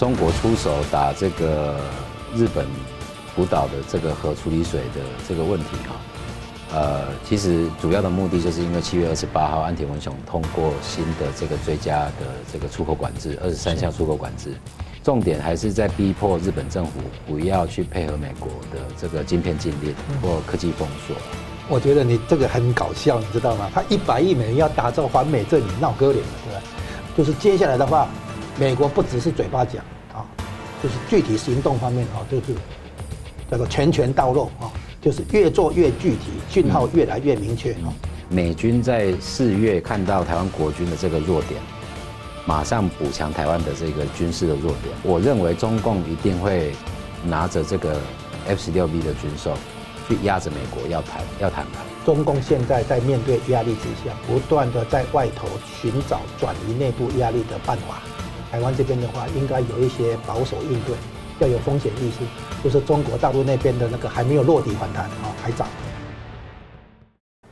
中国出手打这个日本福岛的这个核处理水的这个问题哈，呃，其实主要的目的就是因为七月二十八号安田文雄通过新的这个追加的这个出口管制，二十三项出口管制，重点还是在逼迫日本政府不要去配合美国的这个晶片禁令或科技封锁。我觉得你这个很搞笑，你知道吗？他一百亿美元要打造环美，这你闹割脸了，对吧？就是接下来的话，美国不只是嘴巴讲啊，就是具体行动方面啊，就是叫做拳拳到肉啊，就是越做越具体，讯号越来越明确啊。美军在四月看到台湾国军的这个弱点，马上补强台湾的这个军事的弱点。我认为中共一定会拿着这个 F 十六 B 的军售。去压着美国要谈要谈判。中共现在在面对压力之下，不断的在外头寻找转移内部压力的办法。台湾这边的话，应该有一些保守应对，要有风险意识。就是中国大陆那边的那个还没有落地反弹啊，还早。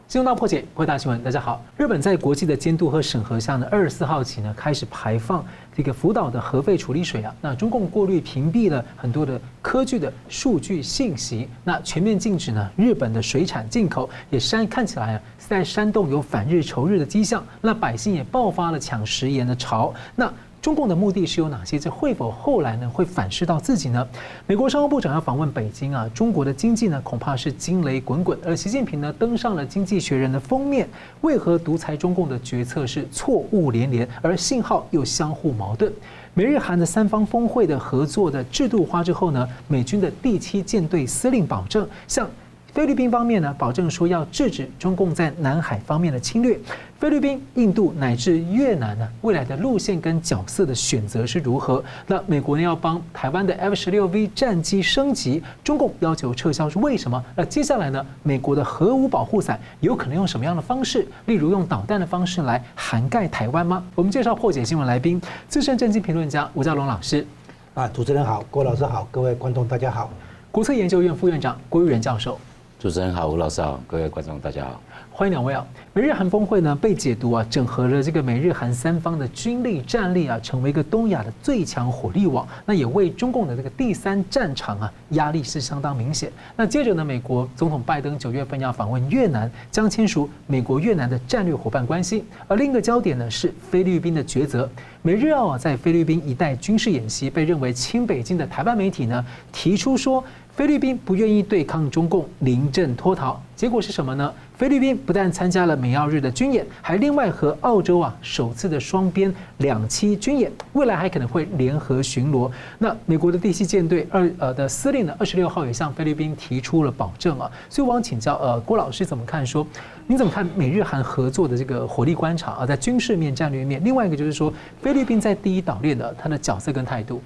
新闻大破解，各位大新闻，大家好。日本在国际的监督和审核下呢，二十四号起呢开始排放这个福岛的核废处理水啊。那中共过滤屏蔽了很多的科技的数据信息，那全面禁止呢日本的水产进口，也煽看起来啊在煽动有反日仇日的迹象。那百姓也爆发了抢食盐的潮。那中共的目的是有哪些？这会否后来呢会反噬到自己呢？美国商务部长要访问北京啊，中国的经济呢恐怕是惊雷滚滚。而习近平呢登上了《经济学人》的封面，为何独裁中共的决策是错误连连，而信号又相互矛盾？美日韩的三方峰会的合作的制度化之后呢，美军的第七舰队司令保证向。菲律宾方面呢，保证说要制止中共在南海方面的侵略。菲律宾、印度乃至越南呢，未来的路线跟角色的选择是如何？那美国呢要帮台湾的 F 十六 V 战机升级，中共要求撤销是为什么？那接下来呢，美国的核武保护伞有可能用什么样的方式？例如用导弹的方式来涵盖台湾吗？我们介绍破解新闻来宾，资深政经评论家吴嘉龙老师。啊，主持人好，郭老师好，各位观众大家好。国策研究院副院长郭玉仁教授。主持人好，吴老师好，各位观众大家好，欢迎两位啊！美日韩峰会呢被解读啊，整合了这个美日韩三方的军力战力啊，成为一个东亚的最强火力网。那也为中共的这个第三战场啊压力是相当明显。那接着呢，美国总统拜登九月份要访问越南，将签署美国越南的战略伙伴关系。而另一个焦点呢是菲律宾的抉择。美日澳啊在菲律宾一带军事演习，被认为亲北京的台湾媒体呢提出说。菲律宾不愿意对抗中共临阵脱逃，结果是什么呢？菲律宾不但参加了美澳日的军演，还另外和澳洲啊首次的双边两栖军演，未来还可能会联合巡逻。那美国的第七舰队二呃的司令呢，二十六号也向菲律宾提出了保证啊。所以我想请教呃郭老师怎么看说？你怎么看美日韩合作的这个火力观察啊？在军事面、战略面，另外一个就是说菲律宾在第一岛链的它的角色跟态度。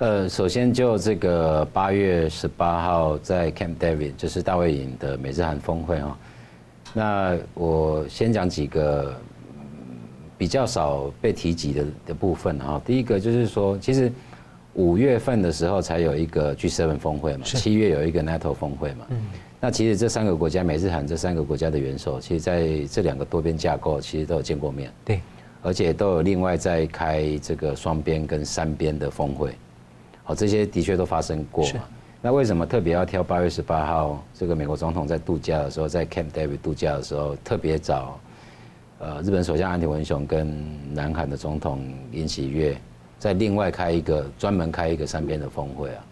呃，首先就这个八月十八号在 Camp David，就是大卫营的美日韩峰会哈。那我先讲几个比较少被提及的的部分哈。第一个就是说，其实五月份的时候才有一个 G7 峰会嘛，七月有一个 NATO 峰会嘛。嗯。那其实这三个国家，美日韩这三个国家的元首，其实在这两个多边架构，其实都有见过面。对。而且都有另外在开这个双边跟三边的峰会。哦，这些的确都发生过嘛。那为什么特别要挑八月十八号这个美国总统在度假的时候，在 Camp David 度假的时候，特别找呃日本首相安田文雄跟南韩的总统尹喜月，再另外开一个专门开一个三边的峰会啊。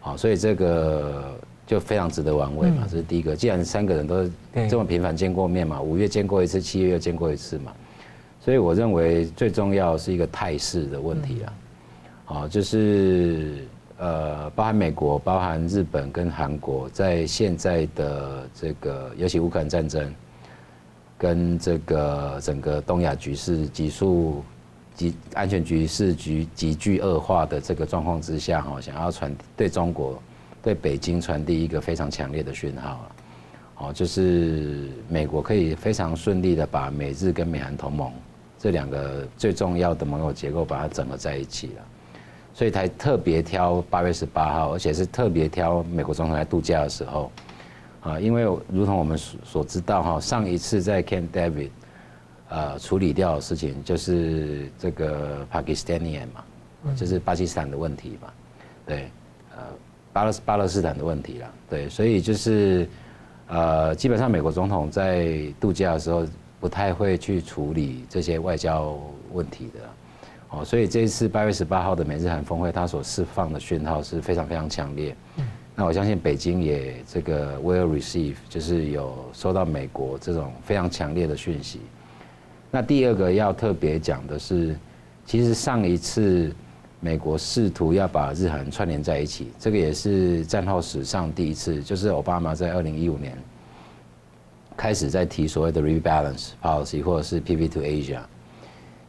好，所以这个就非常值得玩味嘛。这是第一个，既然三个人都这么频繁见过面嘛，五月见过一次，七月又见过一次嘛，所以我认为最重要是一个态势的问题啊。好，就是呃，包含美国、包含日本跟韩国，在现在的这个，尤其乌克兰战争，跟这个整个东亚局势急速、急安全局势局急剧恶化的这个状况之下，哈，想要传对中国、对北京传递一个非常强烈的讯号啊，好，就是美国可以非常顺利的把美日跟美韩同盟这两个最重要的盟友结构把它整合在一起了。所以才特别挑八月十八号，而且是特别挑美国总统来度假的时候，啊，因为如同我们所所知道哈，上一次在 Camp David，呃，处理掉的事情就是这个 Pakistani 嘛，就是巴基斯坦的问题嘛，对，呃，巴勒巴勒斯坦的问题啦，对，所以就是呃，基本上美国总统在度假的时候不太会去处理这些外交问题的，哦，所以这一次八月十八号的美日韩峰会，它所释放的讯号是非常非常强烈。嗯那我相信北京也这个 will receive，就是有收到美国这种非常强烈的讯息。那第二个要特别讲的是，其实上一次美国试图要把日韩串联在一起，这个也是战后史上第一次，就是奥巴马在二零一五年开始在提所谓的 rebalance policy 或者是 pivot to Asia。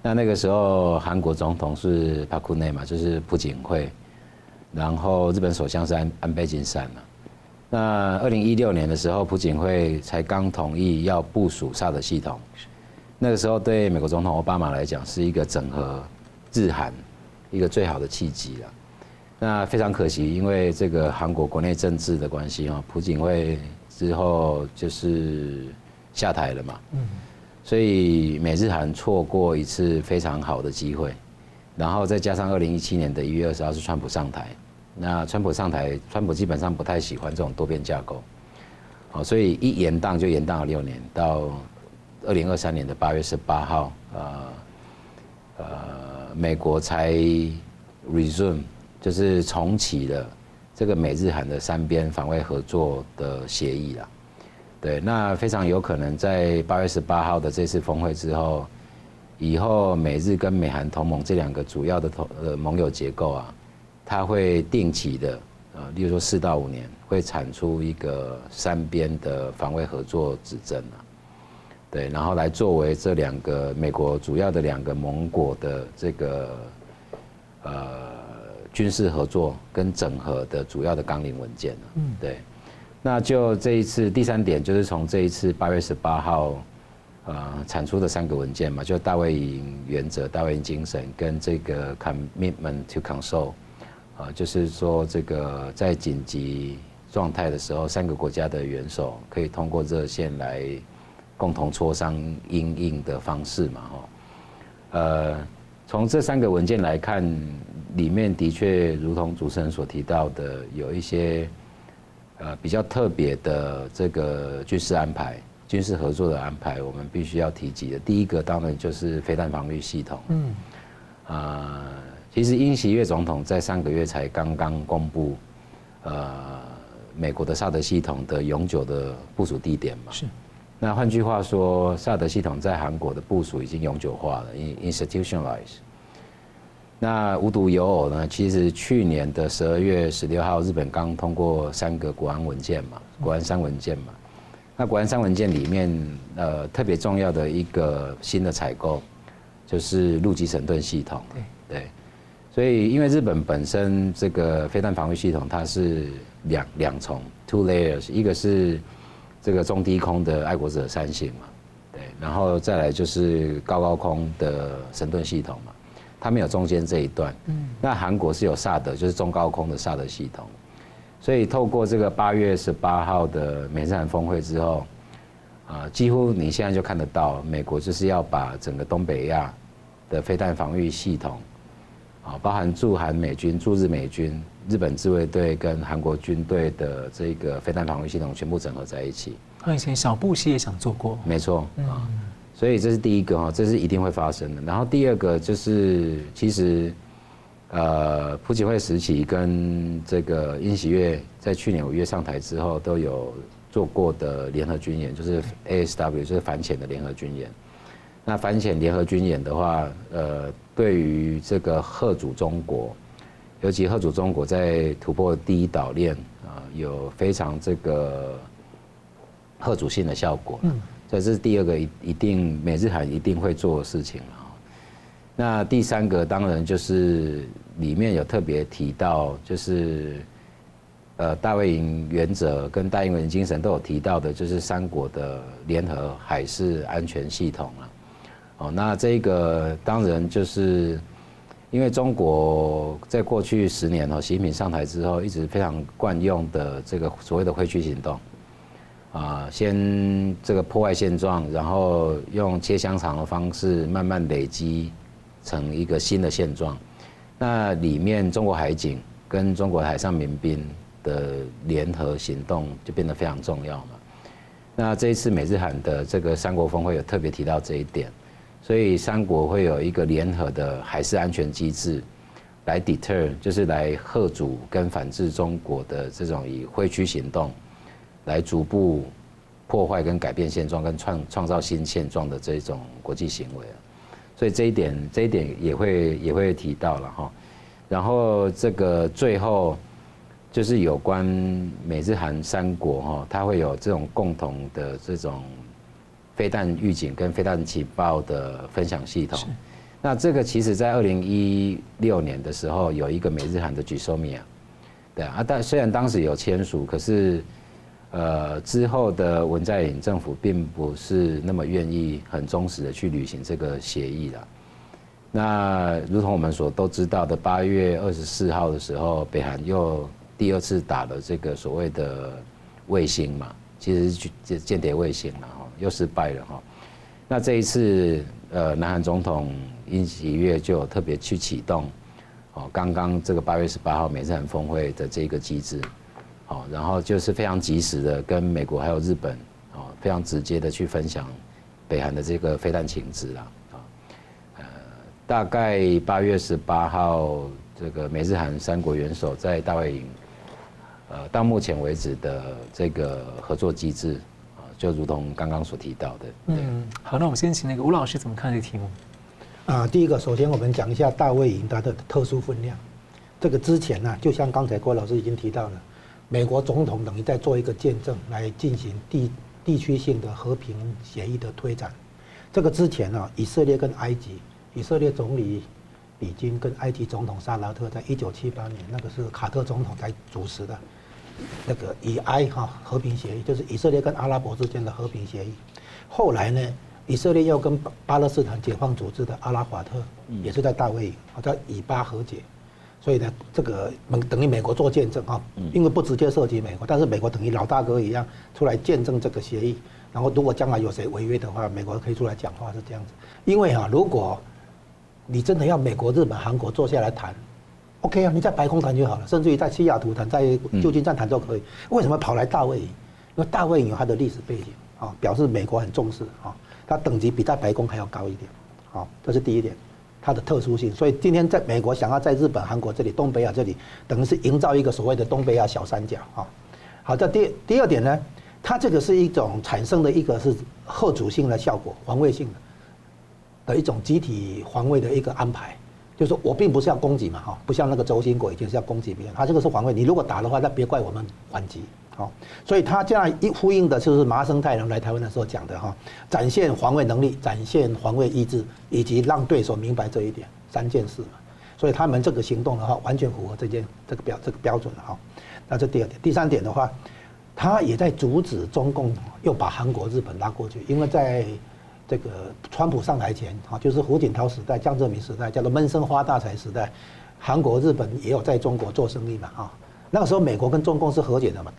那那个时候韩国总统是朴槿惠嘛，就是朴槿惠。然后日本首相是安安倍晋三嘛。那二零一六年的时候，朴槿惠才刚同意要部署萨德系统。那个时候对美国总统奥巴马来讲是一个整合日韩一个最好的契机了。那非常可惜，因为这个韩国国内政治的关系啊，朴槿惠之后就是下台了嘛。嗯所以美日韩错过一次非常好的机会。然后再加上二零一七年的一月二十号是川普上台，那川普上台，川普基本上不太喜欢这种多边架构，好，所以一延宕就延宕了六年，到二零二三年的八月十八号，呃呃，美国才 resume，就是重启了这个美日韩的三边防卫合作的协议啦，对，那非常有可能在八月十八号的这次峰会之后。以后美日跟美韩同盟这两个主要的同呃盟友结构啊，它会定期的呃，例如说四到五年会产出一个三边的防卫合作指针啊，对，然后来作为这两个美国主要的两个盟国的这个呃军事合作跟整合的主要的纲领文件啊，嗯，对，那就这一次第三点就是从这一次八月十八号。呃，产出的三个文件嘛，就大卫营原则、大卫营精神跟这个 commitment to consult，呃，就是说这个在紧急状态的时候，三个国家的元首可以通过热线来共同磋商应应的方式嘛，哈。呃，从这三个文件来看，里面的确如同主持人所提到的，有一些呃比较特别的这个军事安排。军事合作的安排，我们必须要提及的。第一个当然就是飞弹防御系统。嗯，啊，其实英锡悦总统在上个月才刚刚公布，呃，美国的萨德系统的永久的部署地点嘛。是。那换句话说，萨德系统在韩国的部署已经永久化了，institutionalized。那无独有偶呢，其实去年的十二月十六号，日本刚通过三个国安文件嘛，国安三文件嘛。那国安三文件里面，呃，特别重要的一个新的采购，就是陆基神盾系统。对。对，所以因为日本本身这个飞弹防御系统，它是两两重 two layers，一个是这个中低空的爱国者三型嘛，对，然后再来就是高高空的神盾系统嘛，它没有中间这一段。嗯，那韩国是有萨德，就是中高空的萨德系统。所以透过这个八月十八号的美日韩峰会之后，啊，几乎你现在就看得到，美国就是要把整个东北亚的飞弹防御系统，啊，包含驻韩美军、驻日美军、日本自卫队跟韩国军队的这个飞弹防御系统全部整合在一起。他以前小布希也想做过，没错啊，所以这是第一个哈，这是一定会发生的。然后第二个就是其实。呃，朴槿惠时期跟这个尹锡悦在去年五月上台之后都有做过的联合军演，就是 ASW，就是反潜的联合军演。那反潜联合军演的话，呃，对于这个吓阻中国，尤其吓阻中国在突破第一岛链啊，有非常这个吓阻性的效果。嗯，所以这是第二个一一定美日韩一定会做的事情了。那第三个当然就是里面有特别提到，就是呃大卫营原则跟大卫营精神都有提到的，就是三国的联合海事安全系统了。哦，那这个当然就是因为中国在过去十年哦，习近平上台之后一直非常惯用的这个所谓的灰区行动啊，先这个破坏现状，然后用切香肠的方式慢慢累积。成一个新的现状，那里面中国海警跟中国海上民兵的联合行动就变得非常重要嘛。那这一次美日韩的这个三国峰会有特别提到这一点，所以三国会有一个联合的海事安全机制，来 deter 就是来吓阻跟反制中国的这种以灰区行动，来逐步破坏跟改变现状跟创创造新现状的这种国际行为。所以这一点，这一点也会也会提到了哈。然后这个最后就是有关美日韩三国哈，它会有这种共同的这种飞弹预警跟飞弹情报的分享系统。那这个其实在二零一六年的时候有一个美日韩的 GSOMIA，对啊，但虽然当时有签署，可是。呃，之后的文在寅政府并不是那么愿意很忠实的去履行这个协议了。那如同我们所都知道的，八月二十四号的时候，北韩又第二次打了这个所谓的卫星嘛，其实是间谍卫星了哈，又失败了哈。那这一次，呃，南韩总统尹锡悦就特别去启动，哦，刚刚这个八月十八号美日韩峰会的这个机制。好，然后就是非常及时的跟美国还有日本，啊，非常直接的去分享北韩的这个飞弹情资啦，啊，呃，大概八月十八号，这个美日韩三国元首在大卫营，呃，到目前为止的这个合作机制，啊，就如同刚刚所提到的。嗯，好，那我们先请那个吴老师怎么看这个题目？啊，第一个，首先我们讲一下大卫营它的特殊分量。这个之前呢、啊，就像刚才郭老师已经提到了。美国总统等于在做一个见证，来进行地地区性的和平协议的推展。这个之前呢，以色列跟埃及，以色列总理比金跟埃及总统萨拉特，在一九七八年，那个是卡特总统在主持的，那个以埃哈和平协议，就是以色列跟阿拉伯之间的和平协议。后来呢，以色列又跟巴勒斯坦解放组织的阿拉法特，也是在大卫营，叫以巴和解。所以呢，这个等于美国做见证啊，因为不直接涉及美国，但是美国等于老大哥一样出来见证这个协议。然后如果将来有谁违约的话，美国可以出来讲话，是这样子。因为啊，如果你真的要美国、日本、韩国坐下来谈，OK 啊，你在白宫谈就好了，甚至于在西雅图谈，在旧金山谈都可以。为什么跑来大卫营？因为大卫营有它的历史背景啊，表示美国很重视啊，它等级比在白宫还要高一点。好，这是第一点。它的特殊性，所以今天在美国想要在日本、韩国这里、东北亚这里，等于是营造一个所谓的东北亚小三角啊。好，这第第二点呢，它这个是一种产生的一个是后主性的效果、防卫性的的一种集体防卫的一个安排，就是说我并不是要攻击嘛哈，不像那个轴心国已经是要攻击别人，它这个是防卫。你如果打的话，那别怪我们反击。好，所以他这样一呼应的就是麻生太郎来台湾的时候讲的哈，展现防卫能力，展现防卫意志，以及让对手明白这一点三件事嘛。所以他们这个行动的话，完全符合这件这个标这个标准哈。那这第二点，第三点的话，他也在阻止中共又把韩国、日本拉过去，因为在这个川普上台前哈，就是胡锦涛时代、江泽民时代，叫做闷声发大财时代，韩国、日本也有在中国做生意嘛哈。那个时候美国跟中共是和解的嘛。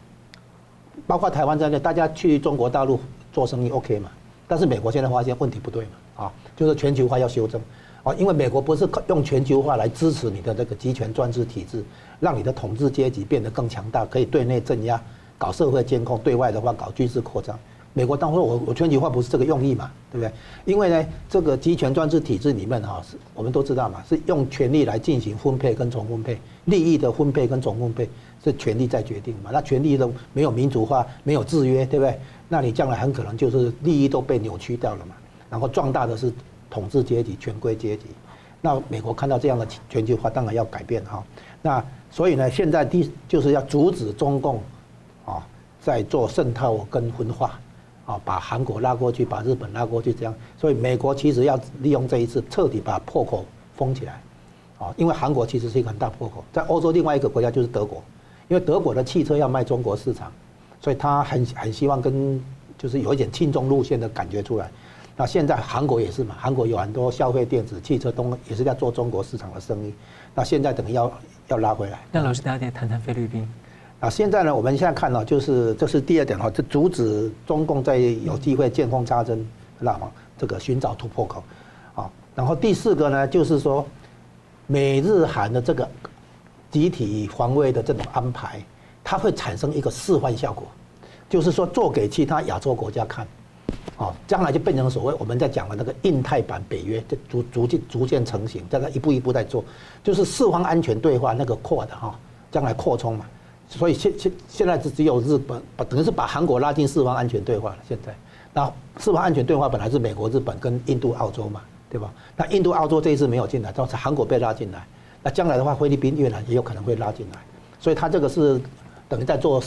包括台湾在内，大家去中国大陆做生意 OK 嘛？但是美国现在发现问题不对嘛？啊，就是全球化要修正，啊，因为美国不是用全球化来支持你的这个集权专制体制，让你的统治阶级变得更强大，可以对内镇压，搞社会监控，对外的话搞军事扩张。美国当初我我全球化不是这个用意嘛？对不对？因为呢，这个集权专制体制里面哈，是我们都知道嘛，是用权力来进行分配跟重分配，利益的分配跟重分配。是权力在决定嘛？那权力都没有民主化，没有制约，对不对？那你将来很可能就是利益都被扭曲掉了嘛。然后壮大的是统治阶级、权贵阶级。那美国看到这样的全球化，当然要改变哈。那所以呢，现在第就是要阻止中共啊，在做渗透跟分化啊，把韩国拉过去，把日本拉过去，这样。所以美国其实要利用这一次，彻底把破口封起来啊。因为韩国其实是一个很大破口，在欧洲另外一个国家就是德国。因为德国的汽车要卖中国市场，所以他很很希望跟就是有一点亲中路线的感觉出来。那现在韩国也是嘛，韩国有很多消费电子汽车东也是在做中国市场的生意。那现在等于要要拉回来。那老师，大家再谈谈菲律宾。啊，现在呢，我们现在看到就是这是第二点哈，就阻止中共在有机会见缝插针，那么这个寻找突破口。啊，然后第四个呢，就是说。美日韩的这个集体防卫的这种安排，它会产生一个示范效果，就是说做给其他亚洲国家看，哦，将来就变成所谓我们在讲的那个印太版北约，就逐逐渐逐渐成型，在那一步一步在做，就是四方安全对话那个扩的哈，将来扩充嘛。所以现现现在只只有日本把等于是把韩国拉进四方安全对话了。现在，那四方安全对话本来是美国、日本跟印度、澳洲嘛，对吧？那印度、澳洲这一次没有进来，倒是韩国被拉进来。那将来的话，菲律宾、越南也有可能会拉进来。所以他这个是等于在做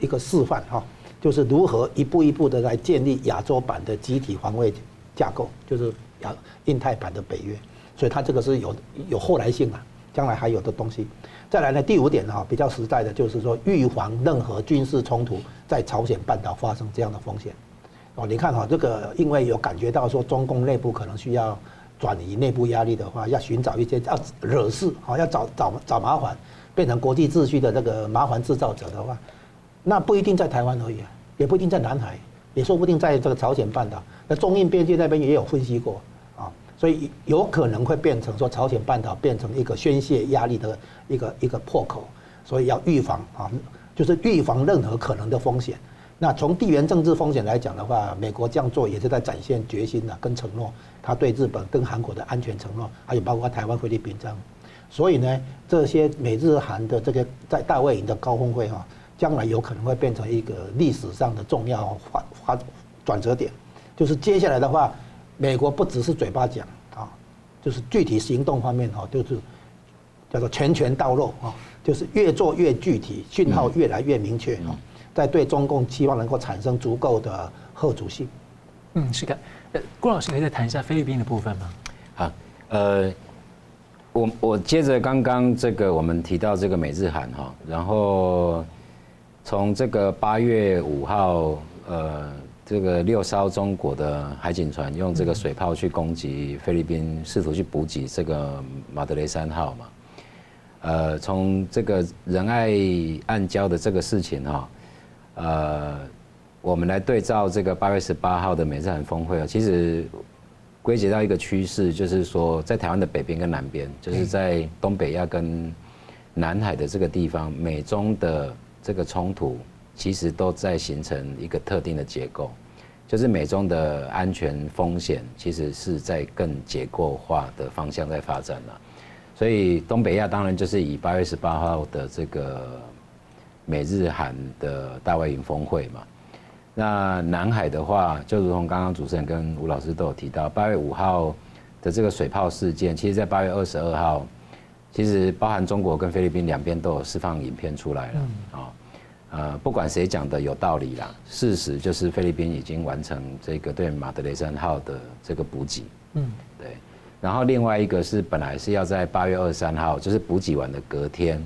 一个示范哈，就是如何一步一步的来建立亚洲版的集体防卫架构，就是亚印太版的北约。所以他这个是有有后来性啊，将来还有的东西。再来呢，第五点哈，比较实在的，就是说预防任何军事冲突在朝鲜半岛发生这样的风险。哦，你看哈，这个因为有感觉到说中共内部可能需要转移内部压力的话，要寻找一些要惹事，好要找找找麻烦，变成国际秩序的这个麻烦制造者的话，那不一定在台湾而已啊，也不一定在南海，也说不定在这个朝鲜半岛，那中印边界那边也有分析过。所以有可能会变成说朝鲜半岛变成一个宣泄压力的一个一个破口，所以要预防啊，就是预防任何可能的风险。那从地缘政治风险来讲的话，美国这样做也是在展现决心的跟承诺，他对日本跟韩国的安全承诺，还有包括台湾菲律宾这样。所以呢，这些美日韩的这个在大卫营的高峰会哈，将来有可能会变成一个历史上的重要发发转折点，就是接下来的话。美国不只是嘴巴讲啊，就是具体行动方面哈，就是叫做拳拳到肉啊，就是越做越具体，讯号越来越明确啊，在对中共期望能够产生足够的后阻性。嗯，是的。呃，郭老师可以再谈一下菲律宾的部分吗？好，呃，我我接着刚刚这个我们提到这个美日韩哈，然后从这个八月五号呃。这个六艘中国的海警船用这个水炮去攻击菲律宾，试图去补给这个马德雷三号嘛。呃，从这个仁爱暗礁的这个事情哈，呃，我们来对照这个八月十八号的美日韩峰会啊，其实归结到一个趋势，就是说在台湾的北边跟南边，就是在东北亚跟南海的这个地方，美中的这个冲突。其实都在形成一个特定的结构，就是美中的安全风险其实是在更结构化的方向在发展了。所以东北亚当然就是以八月十八号的这个美日韩的大外营峰会嘛。那南海的话，就如同刚刚主持人跟吴老师都有提到，八月五号的这个水炮事件，其实在八月二十二号，其实包含中国跟菲律宾两边都有释放影片出来了啊。呃，不管谁讲的有道理啦，事实就是菲律宾已经完成这个对马德雷三号的这个补给。嗯，对。然后另外一个是本来是要在八月二十三号，就是补给完的隔天，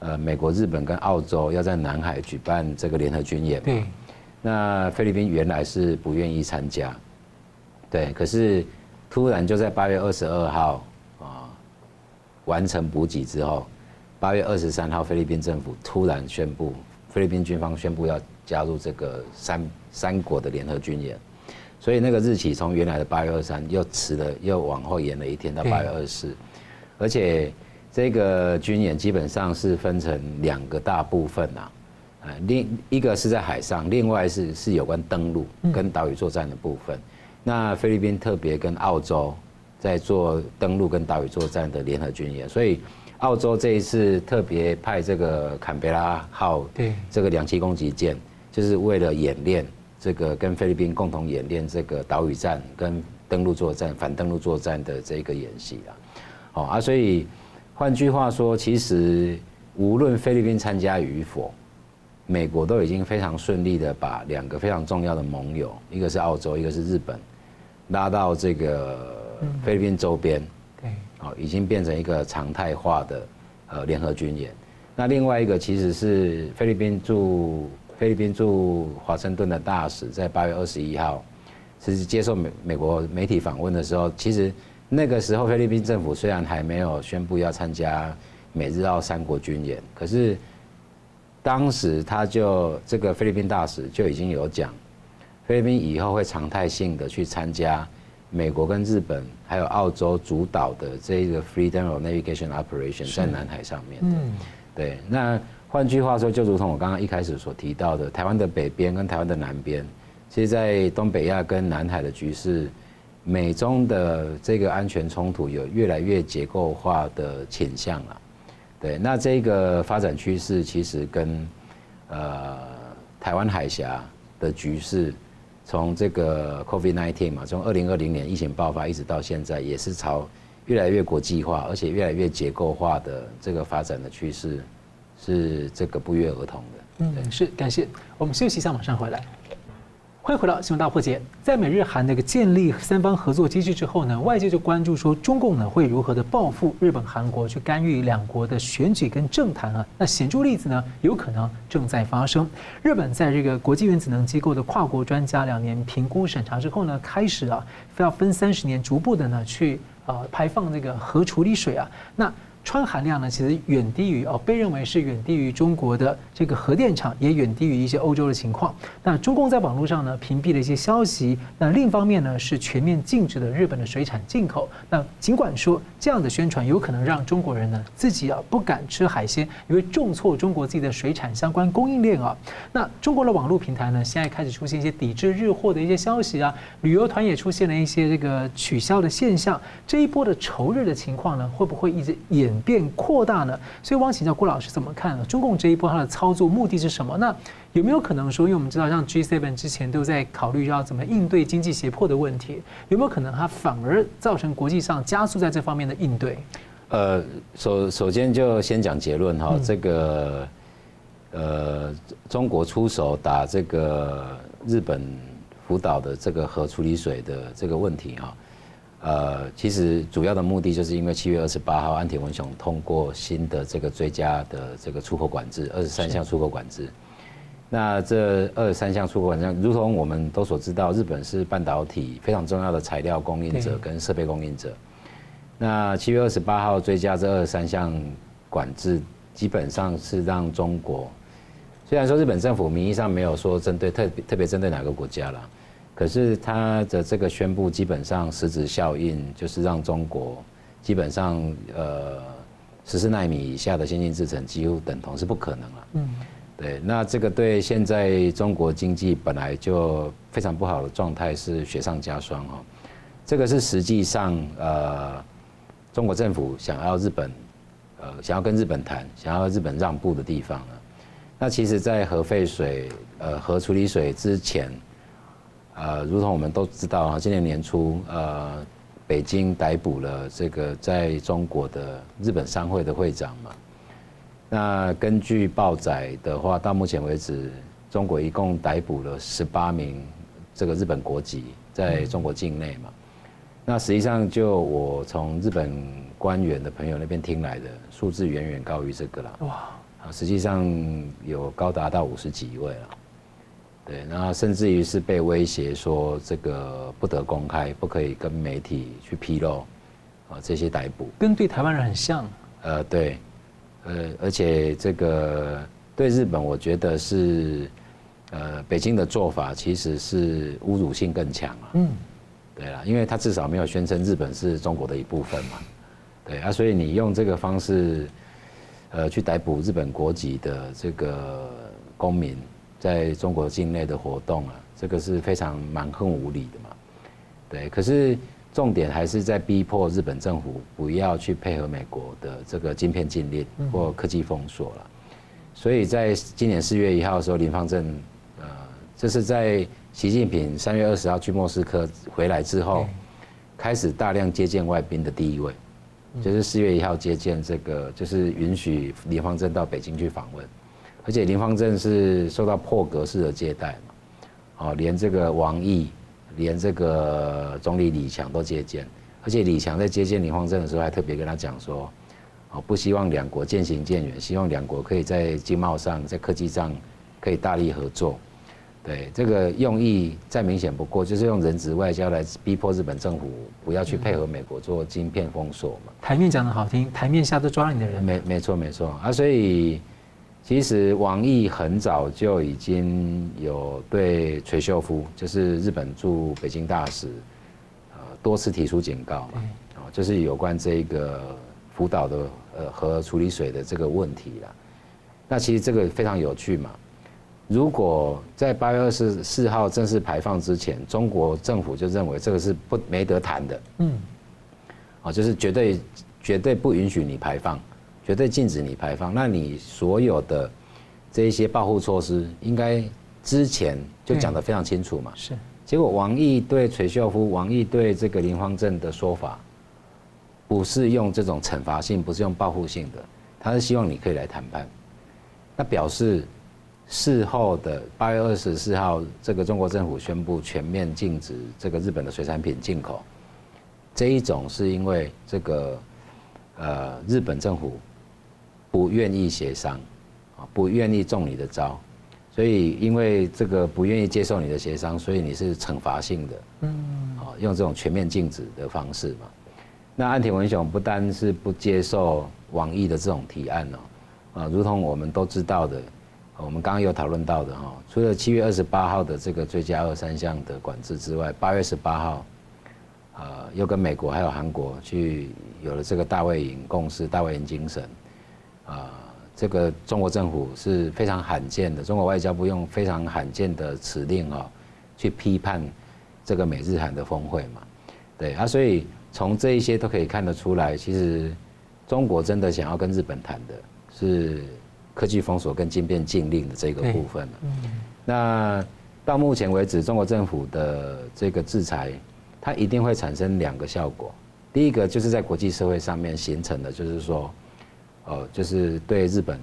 呃，美国、日本跟澳洲要在南海举办这个联合军演。对。那菲律宾原来是不愿意参加，对。可是突然就在八月二十二号啊，完成补给之后，八月二十三号菲律宾政府突然宣布。菲律宾军方宣布要加入这个三三国的联合军演，所以那个日期从原来的八月二三又迟了，又往后延了一天到八月二十四，而且这个军演基本上是分成两个大部分啊，另一个是在海上，另外是是有关登陆跟岛屿作战的部分。那菲律宾特别跟澳洲在做登陆跟岛屿作战的联合军演，所以。澳洲这一次特别派这个坎贝拉号，对这个两栖攻击舰，就是为了演练这个跟菲律宾共同演练这个岛屿战跟登陆作战、反登陆作战的这个演习啊。好啊，所以换句话说，其实无论菲律宾参加与否，美国都已经非常顺利的把两个非常重要的盟友，一个是澳洲，一个是日本，拉到这个菲律宾周边。哦已经变成一个常态化的呃联合军演。那另外一个其实是菲律宾驻菲律宾驻华盛顿的大使，在八月二十一号，其实接受美美国媒体访问的时候，其实那个时候菲律宾政府虽然还没有宣布要参加美日澳三国军演，可是当时他就这个菲律宾大使就已经有讲，菲律宾以后会常态性的去参加美国跟日本还有澳洲主导的这个 Freedom of Navigation Operation 在南海上面的。对，那换句话说，就如同我刚刚一开始所提到的，台湾的北边跟台湾的南边，其实，在东北亚跟南海的局势，美中的这个安全冲突有越来越结构化的倾向了。对，那这个发展趋势其实跟呃台湾海峡的局势，从这个 COVID-19 嘛，从二零二零年疫情爆发一直到现在，也是朝越来越国际化，而且越来越结构化的这个发展的趋势，是这个不约而同的。嗯，是，感谢。我们休息一下，马上回来。欢迎回到新闻大破解。在美日韩那个建立三方合作机制之后呢，外界就关注说中共呢会如何的报复日本、韩国，去干预两国的选举跟政坛啊。那显著例子呢，有可能正在发生。日本在这个国际原子能机构的跨国专家两年评估审查之后呢，开始啊，非要分三十年逐步的呢去呃排放那个核处理水啊。那氚含量呢，其实远低于哦，被认为是远低于中国的这个核电厂，也远低于一些欧洲的情况。那中共在网络上呢，屏蔽了一些消息。那另一方面呢，是全面禁止了日本的水产进口。那尽管说这样的宣传有可能让中国人呢自己啊不敢吃海鲜，因为重挫中国自己的水产相关供应链啊。那中国的网络平台呢，现在开始出现一些抵制日货的一些消息啊，旅游团也出现了一些这个取消的现象。这一波的仇日的情况呢，会不会一直演变扩大呢？所以，我想请教郭老师怎么看呢？中共这一波它的操作目的是什么？那有没有可能说，因为我们知道，像 G7 之前都在考虑要怎么应对经济胁迫的问题，有没有可能它反而造成国际上加速在这方面的应对？呃，首首先就先讲结论哈，这个呃，中国出手打这个日本福岛的这个核处理水的这个问题哈。呃，其实主要的目的就是因为七月二十八号，安田文雄通过新的这个追加的这个出口管制，二十三项出口管制。那这二十三项出口管制，如同我们都所知道，日本是半导体非常重要的材料供应者跟设备供应者。那七月二十八号追加这二十三项管制，基本上是让中国，虽然说日本政府名义上没有说针对特别特别针对哪个国家了。可是他的这个宣布，基本上实质效应就是让中国基本上呃十四纳米以下的先进制程几乎等同是不可能了。嗯，对，那这个对现在中国经济本来就非常不好的状态是雪上加霜哦。这个是实际上呃中国政府想要日本呃想要跟日本谈，想要日本让步的地方了。那其实，在核废水呃核处理水之前。呃，如同我们都知道啊，今年年初，呃，北京逮捕了这个在中国的日本商会的会长嘛。那根据报载的话，到目前为止，中国一共逮捕了十八名这个日本国籍在中国境内嘛。那实际上，就我从日本官员的朋友那边听来的数字，远远高于这个啦。哇！啊，实际上有高达到五十几位了。对，然后甚至于是被威胁说这个不得公开，不可以跟媒体去披露，啊，这些逮捕跟对台湾人很像。呃，对，呃，而且这个对日本，我觉得是，呃，北京的做法其实是侮辱性更强啊。嗯，对啦，因为他至少没有宣称日本是中国的一部分嘛。对啊，所以你用这个方式，呃，去逮捕日本国籍的这个公民。在中国境内的活动啊，这个是非常蛮横无理的嘛，对。可是重点还是在逼迫日本政府不要去配合美国的这个晶片禁令或科技封锁了。所以在今年四月一号的时候，林方正，呃，这是在习近平三月二十号去莫斯科回来之后，开始大量接见外宾的第一位，就是四月一号接见这个，就是允许林方正到北京去访问。而且林方正是受到破格式的接待嘛，哦，连这个王毅，连这个总理李强都接见，而且李强在接见林方正的时候，还特别跟他讲说，哦，不希望两国渐行渐远，希望两国可以在经贸上、在科技上可以大力合作。对，这个用意再明显不过，就是用人质外交来逼迫日本政府不要去配合美国做晶片封锁嘛。台面讲得好听，台面下都抓你的人。没没错没错啊，所以。其实王毅很早就已经有对垂秀夫，就是日本驻北京大使，呃多次提出警告嘛，哦，就是有关这个福岛的呃核处理水的这个问题啦。那其实这个非常有趣嘛。如果在八月二十四号正式排放之前，中国政府就认为这个是不没得谈的，嗯，哦，就是绝对绝对不允许你排放，绝对禁止你排放，那你所有的这一些保护措施，应该之前就讲得非常清楚嘛。是。结果王毅对垂秀夫，王毅对这个林芳正的说法，不是用这种惩罚性，不是用报复性的，他是希望你可以来谈判。那表示事后的八月二十四号，这个中国政府宣布全面禁止这个日本的水产品进口，这一种是因为这个呃日本政府不愿意协商啊，不愿意中你的招，所以因为这个不愿意接受你的协商，所以你是惩罚性的，嗯，啊用这种全面禁止的方式嘛。那安田文雄不单是不接受网易的这种提案哦。啊，如同我们都知道的，我们刚刚有讨论到的哈，除了七月二十八号的这个追加二三项的管制之外，八月十八号，呃，又跟美国还有韩国去有了这个大卫营共识、大卫营精神，啊，这个中国政府是非常罕见的，中国外交部用非常罕见的指令啊，去批判这个美日韩的峰会嘛，对啊，所以从这一些都可以看得出来，其实中国真的想要跟日本谈的。是科技封锁跟晶片禁令的这个部分嗯。那到目前为止，中国政府的这个制裁，它一定会产生两个效果。第一个就是在国际社会上面形成的，就是说，呃，就是对日本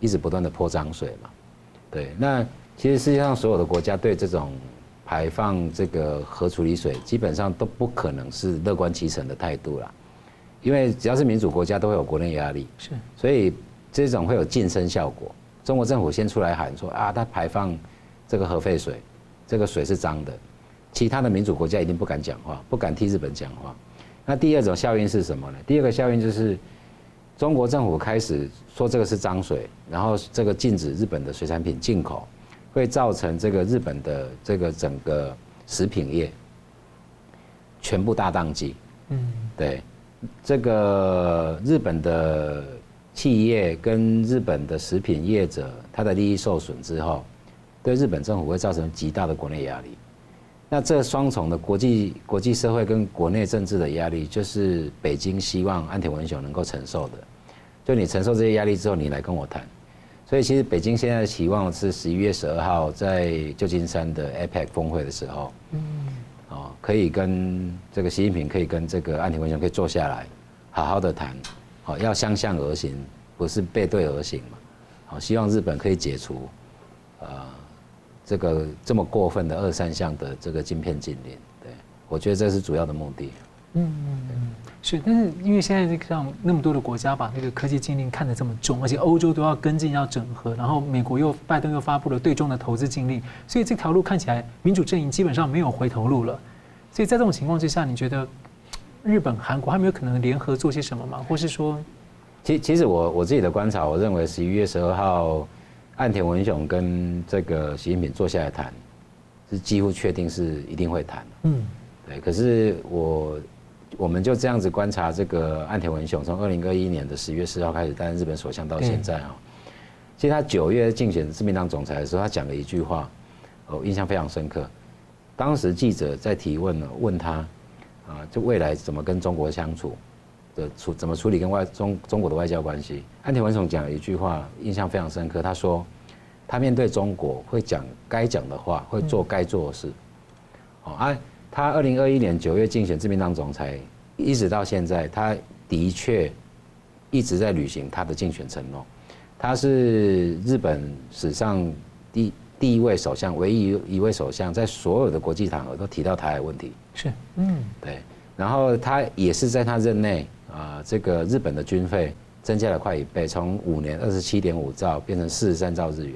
一直不断的泼脏水嘛。对，那其实世界上所有的国家对这种排放这个核处理水，基本上都不可能是乐观其成的态度啦。因为只要是民主国家，都会有国内压力。是，所以。这种会有晋升效果。中国政府先出来喊说啊，它排放这个核废水，这个水是脏的，其他的民主国家一定不敢讲话，不敢替日本讲话。那第二种效应是什么呢？第二个效应就是中国政府开始说这个是脏水，然后这个禁止日本的水产品进口，会造成这个日本的这个整个食品业全部大宕机。嗯，对，这个日本的。企业跟日本的食品业者，他的利益受损之后，对日本政府会造成极大的国内压力。那这双重的国际国际社会跟国内政治的压力，就是北京希望安田文雄能够承受的。就你承受这些压力之后，你来跟我谈。所以其实北京现在的期望是十一月十二号在旧金山的 APEC 峰会的时候，嗯，哦，可以跟这个习近平可以跟这个安田文雄可以坐下来，好好的谈。好，要相向而行，不是背对而行嘛？好，希望日本可以解除，呃，这个这么过分的二三项的这个晶片禁令。对，我觉得这是主要的目的。嗯嗯嗯，是，但是因为现在这个像那么多的国家把那个科技禁令看得这么重，而且欧洲都要跟进要整合，然后美国又拜登又发布了对中的投资禁令，所以这条路看起来民主阵营基本上没有回头路了。所以在这种情况之下，你觉得？日本、韩国还没有可能联合做些什么吗？或是说，其其实我我自己的观察，我认为十一月十二号，岸田文雄跟这个习近平坐下来谈，是几乎确定是一定会谈。嗯，对。可是我我们就这样子观察这个岸田文雄，从二零二一年的十月四号开始担任日本首相到现在啊，其实他九月竞选自民党总裁的时候，他讲了一句话，我印象非常深刻。当时记者在提问呢，问他。啊，就未来怎么跟中国相处的处，怎么处理跟外中中国的外交关系？安田文雄讲了一句话，印象非常深刻。他说，他面对中国会讲该讲的话，会做该做的事。哦，啊，他二零二一年九月竞选自民党总裁，一直到现在，他的确一直在履行他的竞选承诺。他是日本史上第。第一位首相，唯一一位首相，在所有的国际场合都提到台海问题。是，嗯，对。然后他也是在他任内啊，这个日本的军费增加了快一倍，从五年二十七点五兆变成四十三兆日元。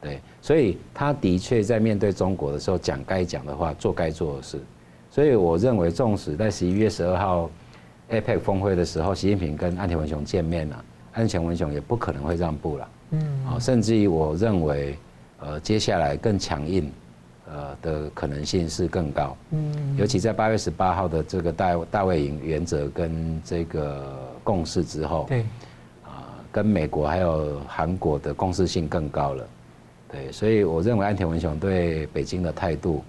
对，所以他的确在面对中国的时候讲该讲的话，做该做的事。所以我认为，纵使在十一月十二号 APEC 峰会的时候，习近平跟安田文雄见面了，岸田文雄也不可能会让步了。嗯，甚至于我认为。呃，接下来更强硬，呃的可能性是更高。嗯，尤其在八月十八号的这个大大卫营原则跟这个共识之后，对，啊，跟美国还有韩国的共识性更高了。对，所以我认为安田文雄对北京的态度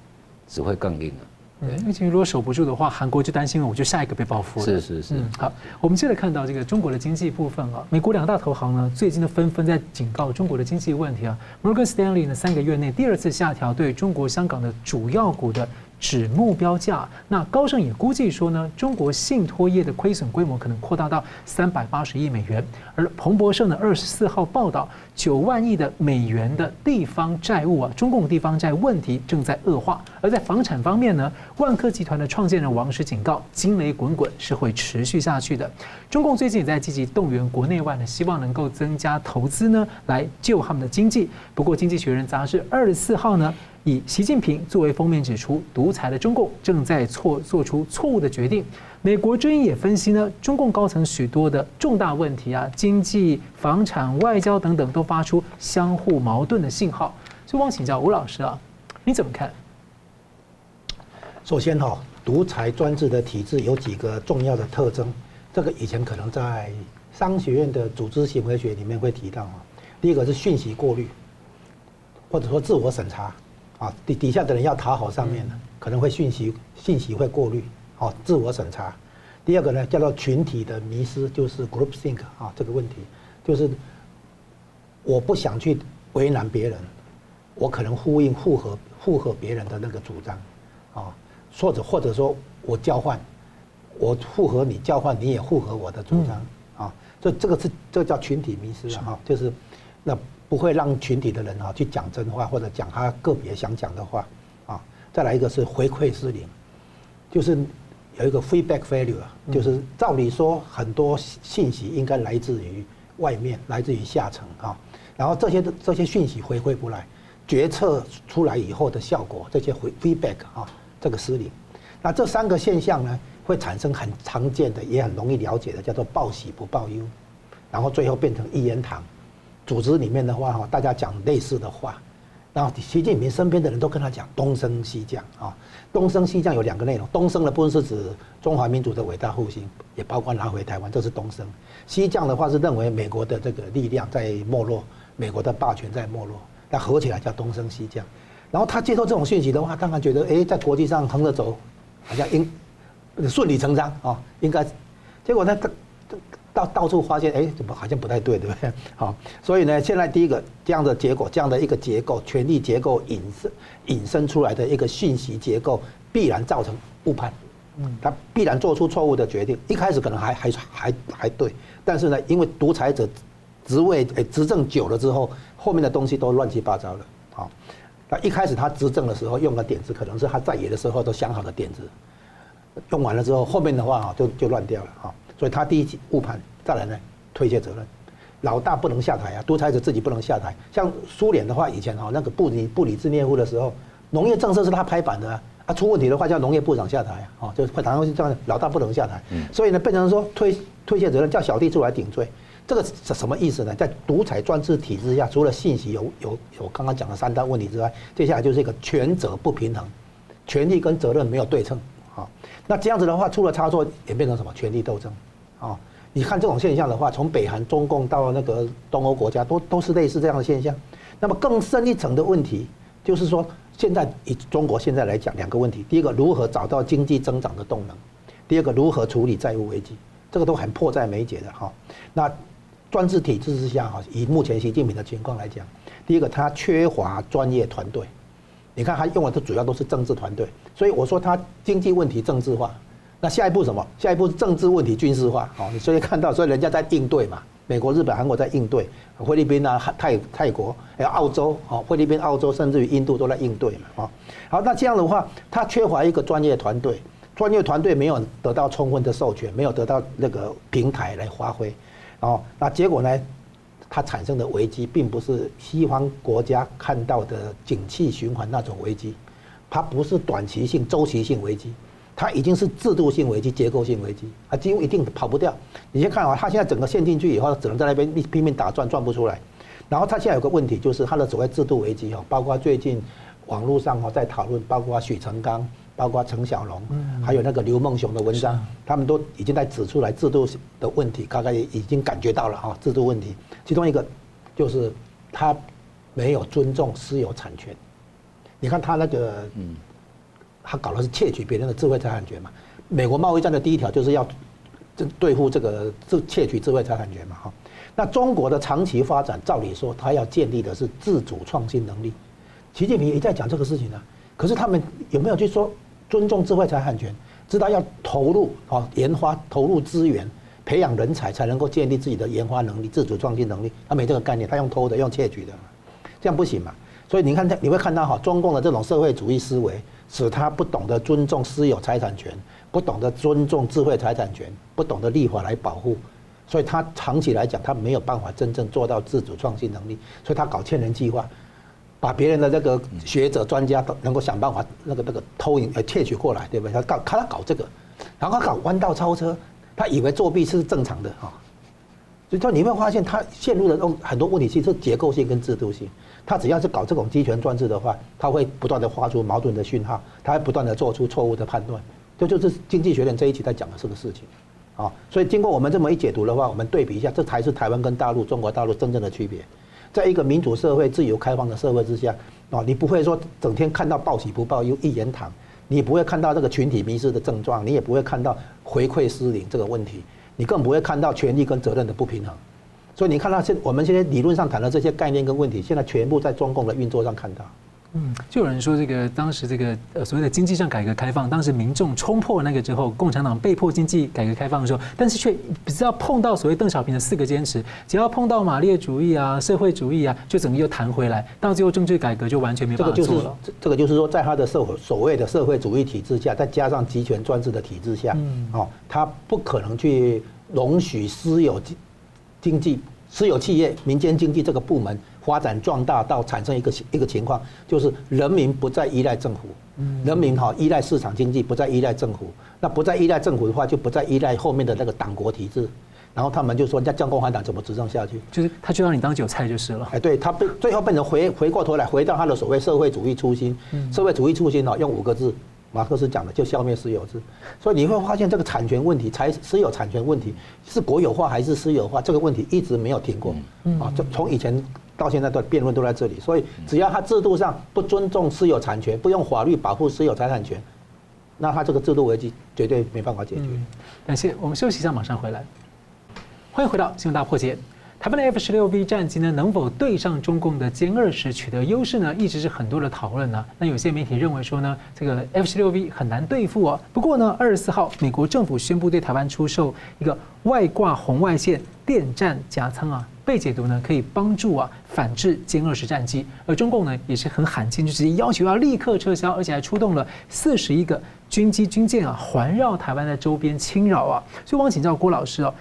只会更硬了。嗯，因为其实如果守不住的话，韩国就担心了，我就下一个被报复了。是是是。嗯，好，我们接着看到这个中国的经济部分啊，美国两大投行呢，最近都纷纷在警告中国的经济问题啊。Morgan Stanley 呢，三个月内第二次下调对中国香港的主要股的。指目标价，那高盛也估计说呢，中国信托业的亏损规模可能扩大到三百八十亿美元。而彭博社呢，二十四号报道，九万亿的美元的地方债务啊，中共地方债问题正在恶化。而在房产方面呢，万科集团的创建人王石警告，惊雷滚滚是会持续下去的。中共最近也在积极动员国内外呢，希望能够增加投资呢，来救他们的经济。不过，《经济学人》杂志二十四号呢。以习近平作为封面指出，独裁的中共正在错做出错误的决定。美国之音也分析呢，中共高层许多的重大问题啊，经济、房产、外交等等，都发出相互矛盾的信号。所以，我请教吴老师啊，你怎么看？首先哈，独裁专制的体制有几个重要的特征，这个以前可能在商学院的组织行为学里面会提到啊。第一个是讯息过滤，或者说自我审查。啊，底底下的人要讨好上面的，可能会信息信息会过滤，哦，自我审查。第二个呢，叫做群体的迷失，就是 group think 啊，这个问题就是我不想去为难别人，我可能呼应附和附和别人的那个主张，啊，或者或者说我交换，我附和你交换，你也附和我的主张，啊，这这个是这个叫群体迷失了哈，就是那。不会让群体的人啊去讲真话，或者讲他个别想讲的话，啊，再来一个是回馈失灵，就是有一个 feedback failure，就是照理说很多信息应该来自于外面，来自于下层啊，然后这些这些讯息回馈不来，决策出来以后的效果，这些回 feedback 啊，这个失灵，那这三个现象呢，会产生很常见的，也很容易了解的，叫做报喜不报忧，然后最后变成一言堂。组织里面的话哈，大家讲类似的话，然后习近平身边的人都跟他讲东升西降啊，东升西降有两个内容，东升的部分是指中华民族的伟大复兴，也包括拿回台湾，这是东升；西降的话是认为美国的这个力量在没落，美国的霸权在没落，那合起来叫东升西降。然后他接受这种讯息的话，当然觉得哎，在国际上横着走，好像应顺理成章啊，应该，结果呢他。到到处发现，哎，怎么好像不太对，对不对？好，所以呢，现在第一个这样的结果，这样的一个结构，权力结构引申引申出来的一个讯息结构，必然造成误判。嗯，他必然做出错误的决定。一开始可能还还还还对，但是呢，因为独裁者职位诶执政久了之后，后面的东西都乱七八糟了。好，那一开始他执政的时候用的点子，可能是他在野的时候都想好的点子，用完了之后，后面的话啊就就乱掉了啊。所以他第一起误判，再来呢推卸责任，老大不能下台啊，独裁者自己不能下台。像苏联的话，以前哈那个布里布里兹涅夫的时候，农业政策是他拍板的啊，啊出问题的话叫农业部长下台啊，哦就是会常常是这样，老大不能下台。嗯所以呢变成说推推卸责任，叫小弟出来顶罪，这个是什么意思呢？在独裁专制体制下，除了信息有有有刚刚讲的三大问题之外，接下来就是一个权责不平衡，权力跟责任没有对称啊。那这样子的话，出了差错也变成什么权力斗争。啊，你看这种现象的话，从北韩、中共到那个东欧国家，都都是类似这样的现象。那么更深一层的问题，就是说，现在以中国现在来讲，两个问题：第一个，如何找到经济增长的动能；第二个，如何处理债务危机。这个都很迫在眉睫的哈。那专制体制之下哈，以目前习近平的情况来讲，第一个，他缺乏专业团队。你看他用的都主要都是政治团队，所以我说他经济问题政治化。那下一步什么？下一步是政治问题军事化。哦，你所以看到，所以人家在应对嘛，美国、日本、韩国在应对，菲律宾啊、泰泰国还有澳洲，哦，菲律宾、澳洲甚至于印度都在应对嘛，哦，好，那这样的话，他缺乏一个专业团队，专业团队没有得到充分的授权，没有得到那个平台来发挥，哦，那结果呢，它产生的危机并不是西方国家看到的景气循环那种危机，它不是短期性、周期性危机。它已经是制度性危机、结构性危机，它几乎一定跑不掉。你先看啊，它现在整个陷进去以后，只能在那边拼命打转，转不出来。然后它现在有个问题，就是它的所谓制度危机哦，包括最近网络上哈在讨论，包括许成刚，包括陈小龙，还有那个刘梦熊的文章，他们都已经在指出来制度的问题，大概已经感觉到了哈制度问题。其中一个就是他没有尊重私有产权。你看他那个，他搞的是窃取别人的智慧财产权嘛？美国贸易战的第一条就是要这对付这个这窃取智慧财产权嘛？哈，那中国的长期发展，照理说他要建立的是自主创新能力。习近平一再讲这个事情呢，可是他们有没有去说？尊重智慧财产权，知道要投入啊研发，投入资源，培养人才，才能够建立自己的研发能力、自主创新能力。他没这个概念，他用偷的，用窃取的，这样不行嘛。所以你看他，你会看到哈，中共的这种社会主义思维，使他不懂得尊重私有财产权，不懂得尊重智慧财产权，不懂得立法来保护，所以他长期来讲，他没有办法真正做到自主创新能力，所以他搞千人计划。把别人的这个学者专家都能够想办法那个那个偷引呃窃取过来，对不对？他搞他搞这个，然后他搞弯道超车，他以为作弊是正常的哈。所以说你会发现他陷入的很多问题，其实是结构性跟制度性。他只要是搞这种集权专制的话，他会不断的发出矛盾的讯号，他会不断的做出错误的判断。这就是经济学人这一期在讲的这个事情。啊，所以经过我们这么一解读的话，我们对比一下，这才是台湾跟大陆、中国大陆真正的区别。在一个民主社会、自由开放的社会之下，啊，你不会说整天看到报喜不报忧、一言堂，你不会看到这个群体迷失的症状，你也不会看到回馈失灵这个问题，你更不会看到权力跟责任的不平衡。所以你看到现我们现在理论上谈的这些概念跟问题，现在全部在中共的运作上看到。嗯，就有人说这个当时这个呃所谓的经济上改革开放，当时民众冲破那个之后，共产党被迫经济改革开放的时候，但是却只要碰到所谓邓小平的四个坚持，只要碰到马列主义啊、社会主义啊，就整个又弹回来，到最后政治改革就完全没办法做了。这个就是这个就是说，在他的社会所谓的社会主义体制下，再加上集权专制的体制下，嗯哦，他不可能去容许私有经济、私有企业、民间经济这个部门。发展壮大到产生一个一个情况，就是人民不再依赖政府，人民哈依赖市场经济，不再依赖政府。那不再依赖政府的话，就不再依赖后面的那个党国体制。然后他们就说：“那将共产党怎么执政下去？”就是他就让你当韭菜就是了。哎，对他被最后变成回回过头来回到他的所谓社会主义初心。社会主义初心哈，用五个字，马克思讲的，就消灭私有制。所以你会发现这个产权问题，财私有产权问题是国有化还是私有化？这个问题一直没有停过。啊，就从以前。到现在的辩论都在这里，所以只要他制度上不尊重私有产权，不用法律保护私有财产权，那他这个制度危机绝对没办法解决。感谢，我们休息一下，马上回来。欢迎回到《新闻大破解》。台湾的 F 十六 V 战机呢，能否对上中共的歼二十取得优势呢？一直是很多的讨论呢。那有些媒体认为说呢，这个 F 十六 V 很难对付哦。不过呢，二十四号，美国政府宣布对台湾出售一个外挂红外线电战夹舱啊。被解读呢，可以帮助啊反制歼二十战机，而中共呢也是很罕见，就直接要求要立刻撤销，而且还出动了四十一个军机军舰啊环绕台湾的周边侵扰啊。所以，我想请教郭老师哦，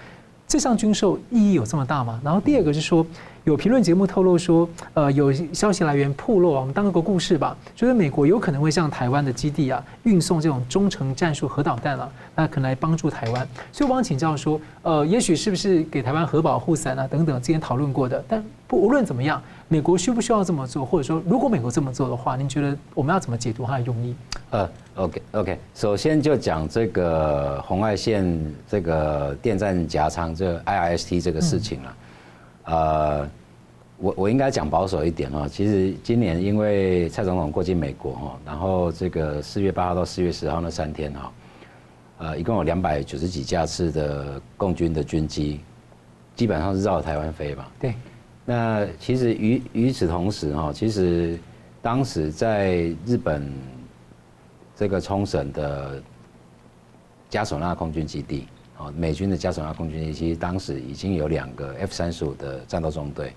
这项军售意义有这么大吗？然后第二个是说。有评论节目透露说，呃，有消息来源曝露啊，我们当个故事吧，就是美国有可能会向台湾的基地啊运送这种中程战术核导弹啊，那可能来帮助台湾。所以我想请教说，呃，也许是不是给台湾核保护伞啊等等，之前讨论过的。但不无论怎么样，美国需不需要这么做，或者说如果美国这么做的话，您觉得我们要怎么解读它的用意？呃，OK OK，首先就讲这个红外线这个电站夹舱这个 IRST 这个事情了，嗯、呃。我我应该讲保守一点哦，其实今年因为蔡总统过境美国哦，然后这个四月八号到四月十号那三天哈，呃，一共有两百九十几架次的共军的军机，基本上是绕台湾飞嘛。对。那其实与与此同时哈，其实当时在日本这个冲绳的加索纳空军基地，哦，美军的嘉手纳空军基地，其实当时已经有两个 F 三十五的战斗中队。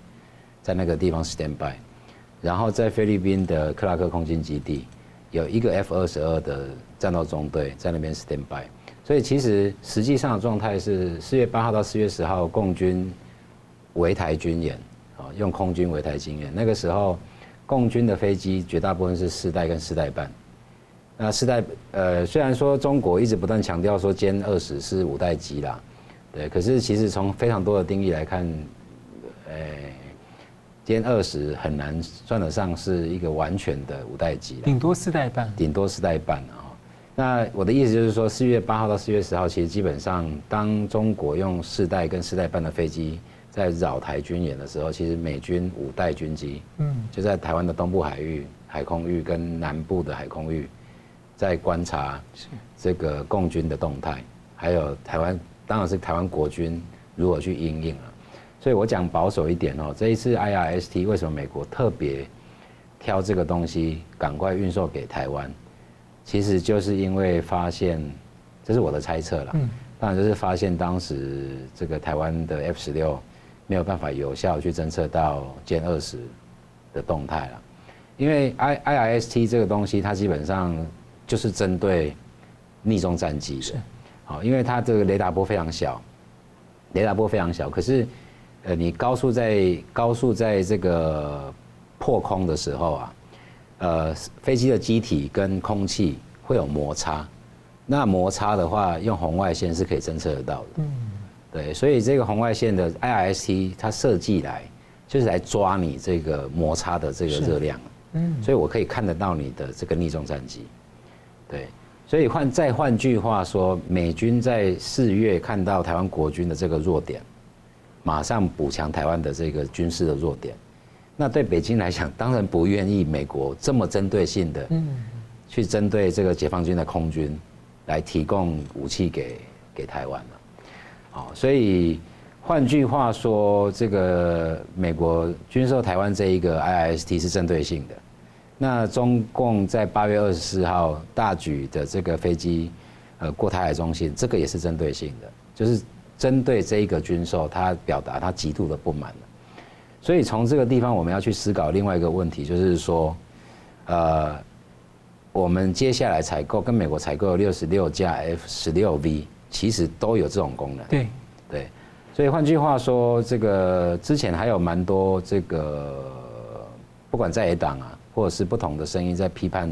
在那个地方 stand by，然后在菲律宾的克拉克空军基地有一个 F 二十二的战斗中队在那边 stand by，所以其实实际上的状态是四月八号到四月十号共军围台军演，啊，用空军围台军演。那个时候共军的飞机绝大部分是四代跟四代半，那四代呃虽然说中国一直不断强调说歼二十是五代机啦，对，可是其实从非常多的定义来看，呃。歼二十很难算得上是一个完全的五代机，顶多四代半，顶多四代半啊。那我的意思就是说，四月八号到四月十号，其实基本上当中国用四代跟四代半的飞机在扰台军演的时候，其实美军五代军机，嗯，就在台湾的东部海域、海空域跟南部的海空域，在观察这个共军的动态，还有台湾当然是台湾国军如何去应应了。所以我讲保守一点哦，这一次 IRST 为什么美国特别挑这个东西赶快运售给台湾？其实就是因为发现，这是我的猜测了。嗯，当然就是发现当时这个台湾的 F 十六没有办法有效去侦测到歼二十的动态了，因为 I IRST 这个东西它基本上就是针对逆中战机的，好，因为它这个雷达波非常小，雷达波非常小，可是呃你高速在高速在这个破空的时候啊。呃，飞机的机体跟空气会有摩擦，那摩擦的话，用红外线是可以侦测得到的。嗯，对，所以这个红外线的 IRST 它设计来就是来抓你这个摩擦的这个热量。嗯，所以我可以看得到你的这个匿踪战机。对，所以换再换句话说，美军在四月看到台湾国军的这个弱点，马上补强台湾的这个军事的弱点。那对北京来讲，当然不愿意美国这么针对性的，嗯去针对这个解放军的空军，来提供武器给给台湾了。好，所以换句话说，这个美国军售台湾这一个 IRST 是针对性的。那中共在八月二十四号大举的这个飞机，呃，过台海中心，这个也是针对性的，就是针对这一个军售，他表达他极度的不满。所以从这个地方，我们要去思考另外一个问题，就是说，呃，我们接下来采购跟美国采购的六十六架 F 十六 V，其实都有这种功能。对对，所以换句话说，这个之前还有蛮多这个，不管在野党啊，或者是不同的声音在批判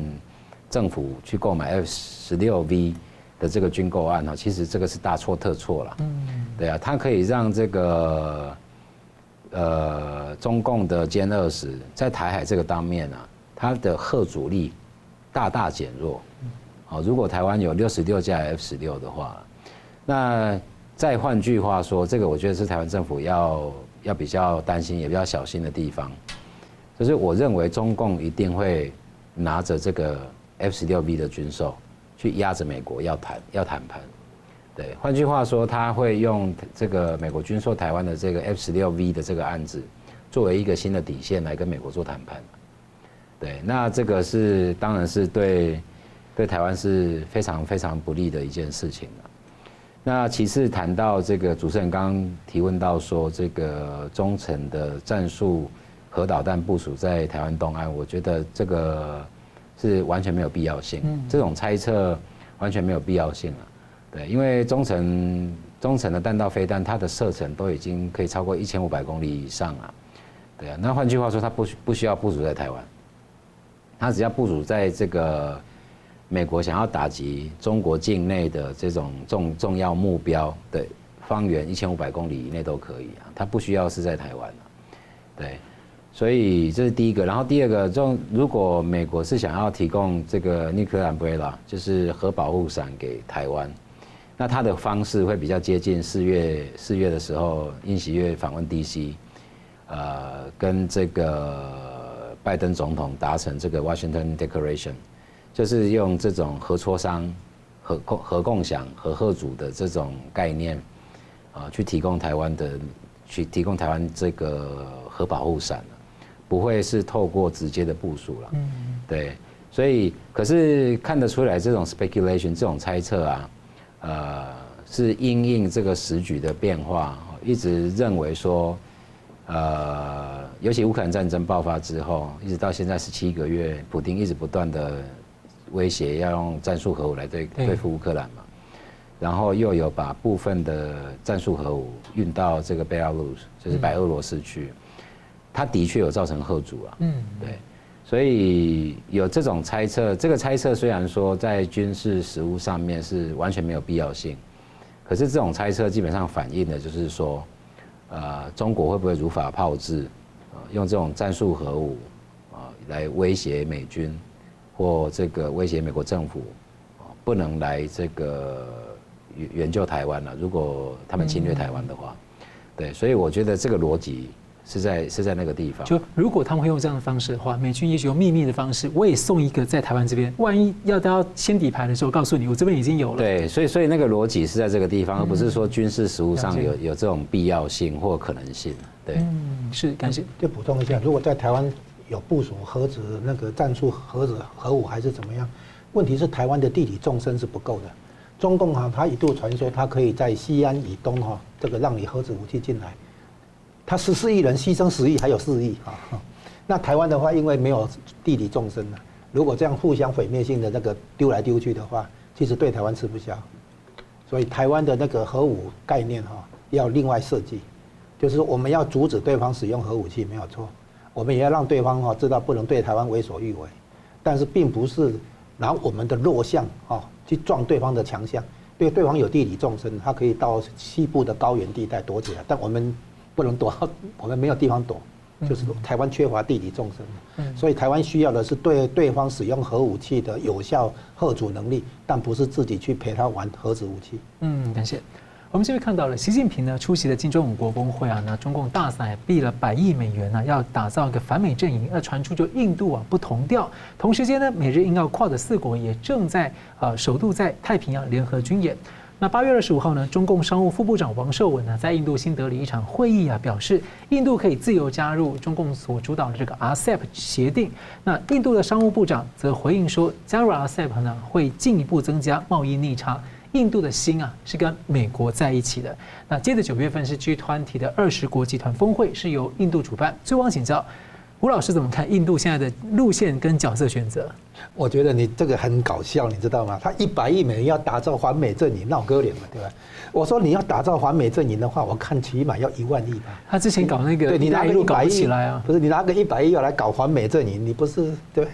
政府去购买 F 十六 V 的这个军购案哈，其实这个是大错特错了。嗯，对啊，它可以让这个。呃，中共的歼二十在台海这个当面啊，它的核阻力大大减弱。好，如果台湾有六十六架 F 十六的话，那再换句话说，这个我觉得是台湾政府要要比较担心，也比较小心的地方。就是我认为中共一定会拿着这个 F 十六 V 的军售去压着美国要谈要谈判。对，换句话说，他会用这个美国军售台湾的这个 F 十六 V 的这个案子，作为一个新的底线来跟美国做谈判。对，那这个是当然是对对台湾是非常非常不利的一件事情。那其次谈到这个主持人刚刚提问到说，这个中程的战术核导弹部署在台湾东岸，我觉得这个是完全没有必要性，这种猜测完全没有必要性了。对，因为中程中程的弹道飞弹，它的射程都已经可以超过一千五百公里以上啊。对啊，那换句话说，它不需不需要部署在台湾，它只要部署在这个美国想要打击中国境内的这种重重要目标的方圆一千五百公里以内都可以啊，它不需要是在台湾啊。对，所以这是第一个，然后第二个，就如果美国是想要提供这个 nikola 就是核保护伞给台湾。那他的方式会比较接近四月四月的时候，尹锡悦访问 DC，呃，跟这个拜登总统达成这个 Washington Declaration，就是用这种核磋商、核共、核共享、核吓阻的这种概念，啊，去提供台湾的，去提供台湾这个核保护伞，不会是透过直接的部署了。嗯，对，所以可是看得出来，这种 speculation 这种猜测啊。呃，是因应这个时局的变化，一直认为说，呃，尤其乌克兰战争爆发之后，一直到现在十七个月，普丁一直不断的威胁要用战术核武来对对付乌克兰嘛，然后又有把部分的战术核武运到这个贝拉鲁斯，就是白俄罗斯去，他的确有造成后阻啊，嗯，对。所以有这种猜测，这个猜测虽然说在军事实务上面是完全没有必要性，可是这种猜测基本上反映的就是说，呃，中国会不会如法炮制，呃用这种战术核武啊来威胁美军，或这个威胁美国政府，不能来这个援援救台湾了。如果他们侵略台湾的话，对，所以我觉得这个逻辑。是在是在那个地方。就如果他们会用这样的方式的话，美军也许用秘密的方式，我也送一个在台湾这边。万一要到先底牌的时候，告诉你我这边已经有了。对，所以所以那个逻辑是在这个地方，而不是说军事实务上有有这种必要性或可能性。对，嗯，是感谢。就补充一下，如果在台湾有部署核子那个战术核子核武还是怎么样？问题是台湾的地理纵深是不够的。中共哈，他一度传说他可以在西安以东哈，这个让你核子武器进来。他十四亿人牺牲十亿，还有四亿啊！那台湾的话，因为没有地理纵深了，如果这样互相毁灭性的那个丢来丢去的话，其实对台湾吃不消。所以台湾的那个核武概念哈，要另外设计，就是我们要阻止对方使用核武器没有错，我们也要让对方哈知道不能对台湾为所欲为，但是并不是拿我们的弱项啊去撞对方的强项。对，对方有地理纵深，他可以到西部的高原地带躲起来，但我们。不能躲，我们没有地方躲，就是台湾缺乏地理纵深，所以台湾需要的是对对方使用核武器的有效吓阻能力，但不是自己去陪他玩核子武器。嗯，感谢。我们这边看到了习近平呢出席了金砖五国峰会啊，那中共大撒币了百亿美元呢，要打造一个反美阵营，那传出就印度啊不同调，同时间呢，美日印澳跨的四国也正在呃首度在太平洋联合军演。那八月二十五号呢，中共商务副部长王受文呢，在印度新德里一场会议啊，表示印度可以自由加入中共所主导的这个 RCEP 协定。那印度的商务部长则回应说，加入 RCEP 呢，会进一步增加贸易逆差。印度的心啊，是跟美国在一起的。那接着九月份是 G20 的二十国集团峰会，是由印度主办。最后请教。吴老师怎么看印度现在的路线跟角色选择？我觉得你这个很搞笑，你知道吗？他一百亿美元要打造反美阵营，闹哥脸嘛，对吧？我说你要打造反美阵营的话，我看起码要一万亿吧。他之前搞那个，对你拿个一百亿起来啊？不是你拿个一百亿要来搞反美阵营，你不是对？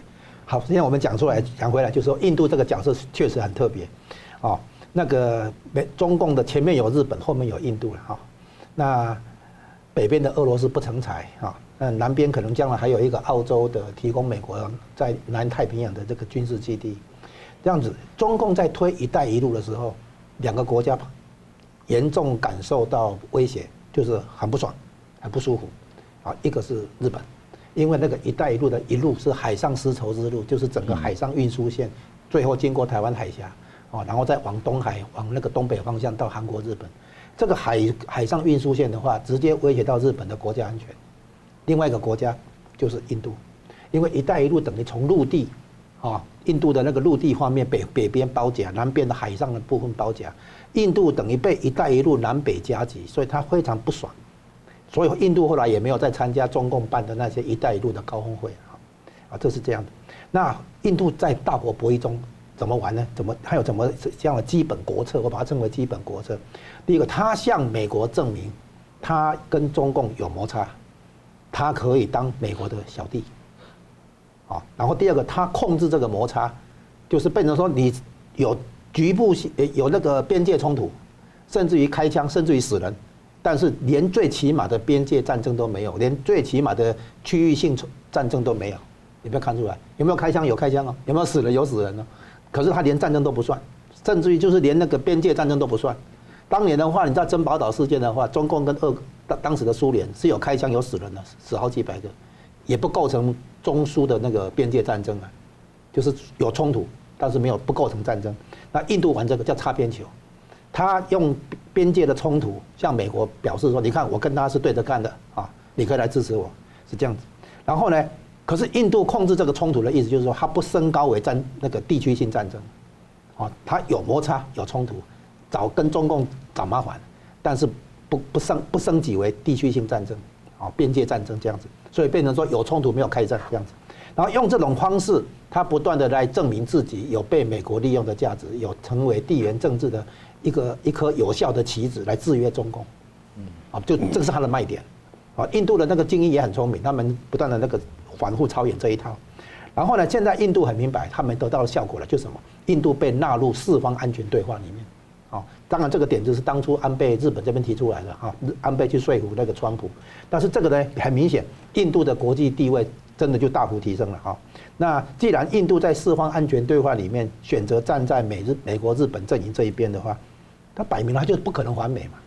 好，现在我们讲出来讲回来，就是说印度这个角色确实很特别，哦，那个美中共的前面有日本，后面有印度了哈，那北边的俄罗斯不成才啊。嗯，南边可能将来还有一个澳洲的提供美国在南太平洋的这个军事基地，这样子，中共在推“一带一路”的时候，两个国家严重感受到威胁，就是很不爽，很不舒服。啊，一个是日本，因为那个“一带一路”的一路是海上丝绸之路，就是整个海上运输线，最后经过台湾海峡，啊，然后再往东海，往那个东北方向到韩国、日本，这个海海上运输线的话，直接威胁到日本的国家安全。另外一个国家就是印度，因为“一带一路”等于从陆地，啊，印度的那个陆地方面北北边包夹，南边的海上的部分包夹，印度等于被“一带一路”南北夹击，所以他非常不爽。所以印度后来也没有再参加中共办的那些“一带一路”的高峰会啊，啊，这是这样的。那印度在大国博弈中怎么玩呢？怎么还有怎么这样的基本国策？我把它称为基本国策。第一个，他向美国证明他跟中共有摩擦。他可以当美国的小弟，啊，然后第二个，他控制这个摩擦，就是变成说你有局部性有那个边界冲突，甚至于开枪，甚至于死人，但是连最起码的边界战争都没有，连最起码的区域性战争都没有，你不要看出来，有没有开枪？有开枪哦，有没有死人？有死人哦，可是他连战争都不算，甚至于就是连那个边界战争都不算。当年的话，你知道珍宝岛事件的话，中共跟俄当当时的苏联是有开枪有死人的，死好几百个，也不构成中苏的那个边界战争啊，就是有冲突，但是没有不构成战争。那印度玩这个叫擦边球，他用边界的冲突向美国表示说，你看我跟他是对着干的啊，你可以来支持我，是这样子。然后呢，可是印度控制这个冲突的意思就是说，他不升高为战那个地区性战争，啊，他有摩擦有冲突。找跟中共找麻烦，但是不不升不升级为地区性战争，啊，边界战争这样子，所以变成说有冲突没有开战这样子，然后用这种方式，他不断的来证明自己有被美国利用的价值，有成为地缘政治的一个一颗有效的棋子来制约中共，嗯，啊，就这个是他的卖点，啊，印度的那个精英也很聪明，他们不断的那个反复操演这一套，然后呢，现在印度很明白，他们得到的效果了，就是什么？印度被纳入四方安全对话里面。当然，这个点子是当初安倍日本这边提出来的哈，安倍去说服那个川普。但是这个呢，很明显，印度的国际地位真的就大幅提升了哈。那既然印度在四方安全对话里面选择站在美日美国日本阵营这一边的话，他摆明了就不可能还美嘛，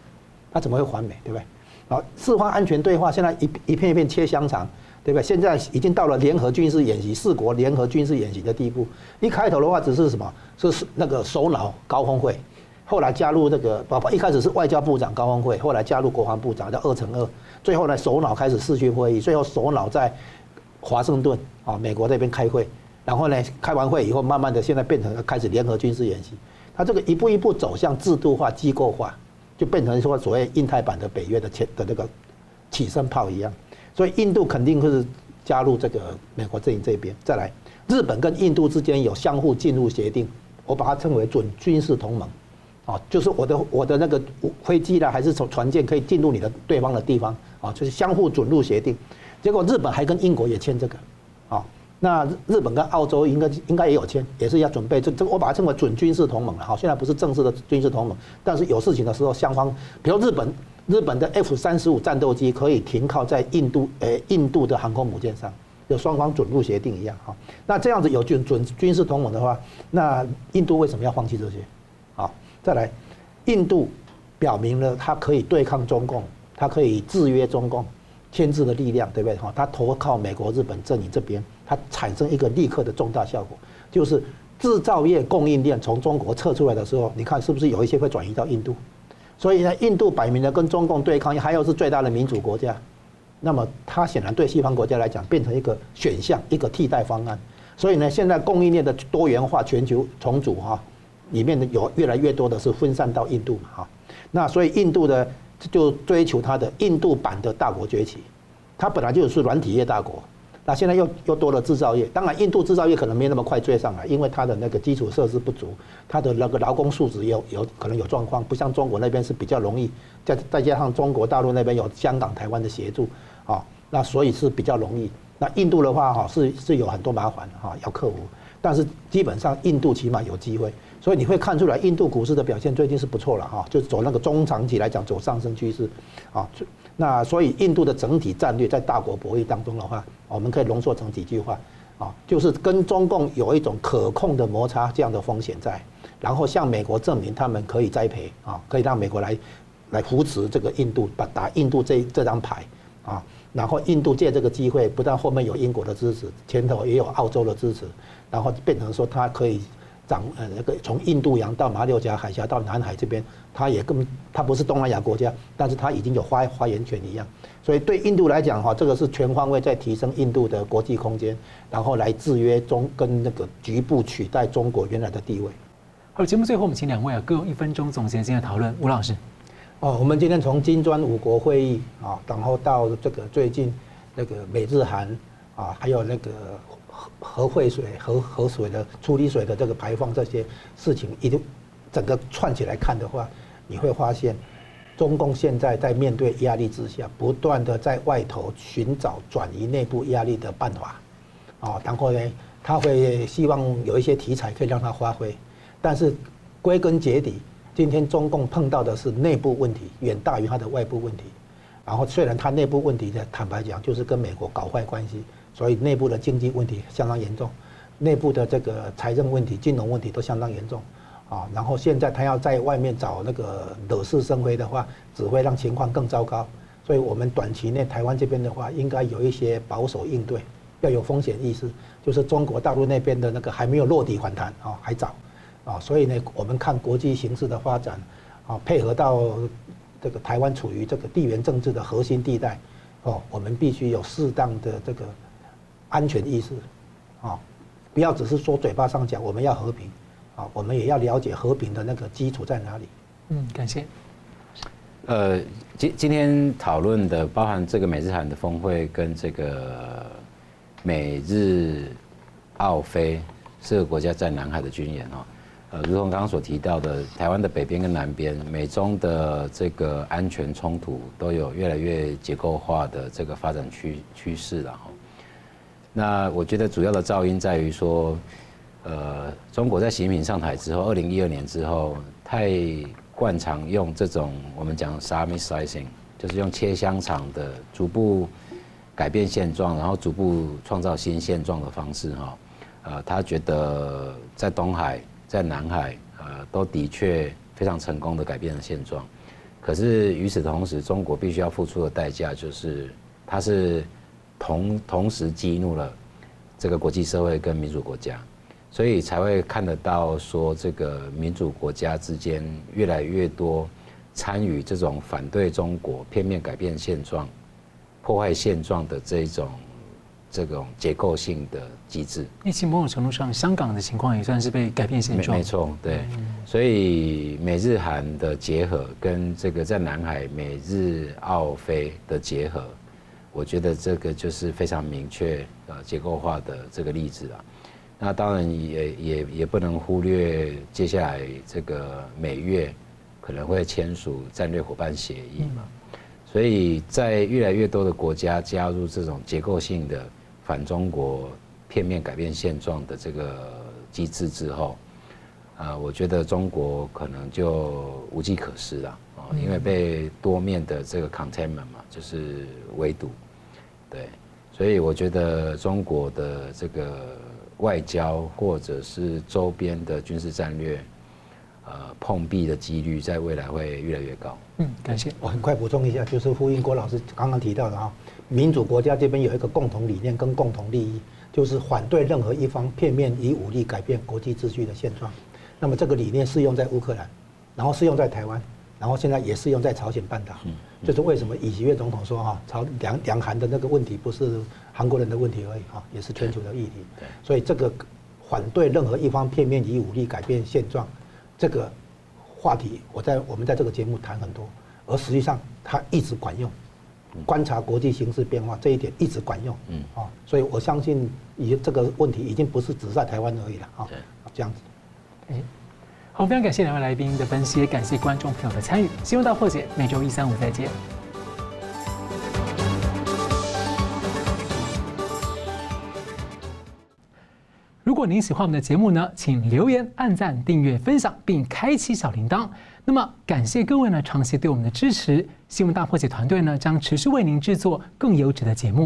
他怎么会还美，对不对？好，四方安全对话现在一一片一片切香肠，对不对？现在已经到了联合军事演习、四国联合军事演习的地步。一开头的话只是什么？是那个首脑高峰会。后来加入这个，包括一开始是外交部长高峰会，后来加入国防部长，叫二乘二。最后呢，首脑开始视讯会议，最后首脑在华盛顿啊，美国这边开会。然后呢，开完会以后，慢慢的现在变成开始联合军事演习。它这个一步一步走向制度化、机构化，就变成说所谓印太版的北约的前的那个起身炮一样。所以印度肯定会是加入这个美国阵营这边。再来，日本跟印度之间有相互进入协定，我把它称为准军事同盟。啊，就是我的我的那个飞机啦，还是从船舰可以进入你的对方的地方啊，就是相互准入协定。结果日本还跟英国也签这个，啊，那日本跟澳洲应该应该也有签，也是要准备这这，我把它称为准军事同盟了。哈，现在不是正式的军事同盟，但是有事情的时候，双方，比如日本日本的 F 三十五战斗机可以停靠在印度诶印度的航空母舰上，就双方准入协定一样哈。那这样子有准准军事同盟的话，那印度为什么要放弃这些？再来，印度表明了它可以对抗中共，它可以制约中共，牵制的力量，对不对？哈，它投靠美国、日本阵营这边，它产生一个立刻的重大效果，就是制造业供应链从中国撤出来的时候，你看是不是有一些会转移到印度？所以呢，印度摆明了跟中共对抗，还有是最大的民主国家，那么它显然对西方国家来讲变成一个选项，一个替代方案。所以呢，现在供应链的多元化、全球重组，哈。里面的有越来越多的是分散到印度嘛哈，那所以印度的就追求它的印度版的大国崛起，它本来就是软体业大国，那现在又又多了制造业，当然印度制造业可能没那么快追上来，因为它的那个基础设施不足，它的那个劳工素质有有可能有状况，不像中国那边是比较容易，再再加上中国大陆那边有香港、台湾的协助啊，那所以是比较容易。那印度的话哈是是有很多麻烦哈要克服，但是基本上印度起码有机会。所以你会看出来，印度股市的表现最近是不错了哈，就是走那个中长期来讲走上升趋势，啊，那所以印度的整体战略在大国博弈当中的话，我们可以浓缩成几句话，啊，就是跟中共有一种可控的摩擦这样的风险在，然后向美国证明他们可以栽培啊，可以让美国来来扶持这个印度，把打印度这这张牌啊，然后印度借这个机会，不但后面有英国的支持，前头也有澳洲的支持，然后变成说它可以。长呃那个从印度洋到马六甲海峡到南海这边，它也根它不是东南亚国家，但是它已经有发发言权一样，所以对印度来讲哈，这个是全方位在提升印度的国际空间，然后来制约中跟那个局部取代中国原来的地位。好，节目最后我们请两位啊各用一分钟总结今天的讨论。吴老师，哦，我们今天从金砖五国会议啊，然后到这个最近那个美日韩啊，还有那个。核废水、核核水的处理水的这个排放这些事情，一定整个串起来看的话，你会发现，中共现在在面对压力之下，不断的在外头寻找转移内部压力的办法，啊，然后呢，他会希望有一些题材可以让他发挥，但是归根结底，今天中共碰到的是内部问题远大于他的外部问题，然后虽然他内部问题的，坦白讲就是跟美国搞坏关系。所以内部的经济问题相当严重，内部的这个财政问题、金融问题都相当严重，啊，然后现在他要在外面找那个惹是生非的话，只会让情况更糟糕。所以我们短期内台湾这边的话，应该有一些保守应对，要有风险意识。就是中国大陆那边的那个还没有落地反弹啊，还早，啊，所以呢，我们看国际形势的发展，啊，配合到这个台湾处于这个地缘政治的核心地带，哦，我们必须有适当的这个。安全意识，啊，不要只是说嘴巴上讲我们要和平，啊，我们也要了解和平的那个基础在哪里。嗯，感谢。呃，今今天讨论的包含这个美日韩的峰会跟这个美日澳菲四个国家在南海的军演哦，呃，如同刚刚所提到的，台湾的北边跟南边，美中的这个安全冲突都有越来越结构化的这个发展趋趋势了哈。那我觉得主要的噪音在于说，呃，中国在习近平上台之后，二零一二年之后，太惯常用这种我们讲 s a m i slicing，就是用切香肠的逐步改变现状，然后逐步创造新现状的方式哈。呃，他觉得在东海、在南海，呃，都的确非常成功的改变了现状。可是与此同时，中国必须要付出的代价就是，它是同同时激怒了这个国际社会跟民主国家。所以才会看得到说，这个民主国家之间越来越多参与这种反对中国、片面改变现状、破坏现状的这种这种结构性的机制。那其实某种程度上，香港的情况也算是被改变现状。没错，对。所以美日韩的结合，跟这个在南海美日澳菲的结合，我觉得这个就是非常明确呃结构化的这个例子啊。那当然也也也不能忽略接下来这个美月可能会签署战略伙伴协议嘛，所以在越来越多的国家加入这种结构性的反中国、片面改变现状的这个机制之后，啊，我觉得中国可能就无计可施了啊，因为被多面的这个 containment 嘛，就是围堵，对，所以我觉得中国的这个。外交或者是周边的军事战略，呃，碰壁的几率在未来会越来越高。嗯，感谢。我很快补充一下，就是呼应郭老师刚刚提到的啊，民主国家这边有一个共同理念跟共同利益，就是反对任何一方片面以武力改变国际秩序的现状。那么这个理念适用在乌克兰，然后适用在台湾。然后现在也适用在朝鲜半岛，就是为什么尹锡悦总统说哈，朝两两韩的那个问题不是韩国人的问题而已哈，也是全球的议题。所以这个反对任何一方片面以武力改变现状，这个话题我在我们在这个节目谈很多，而实际上它一直管用。观察国际形势变化这一点一直管用。嗯啊，所以我相信已这个问题已经不是只在台湾而已了啊。这样子。好，非常感谢两位来宾的分析，也感谢观众朋友的参与。新闻大破解，每周一、三、五再见。如果您喜欢我们的节目呢，请留言、按赞、订阅、分享，并开启小铃铛。那么，感谢各位呢长期对我们的支持。新闻大破解团队呢将持续为您制作更优质的节目。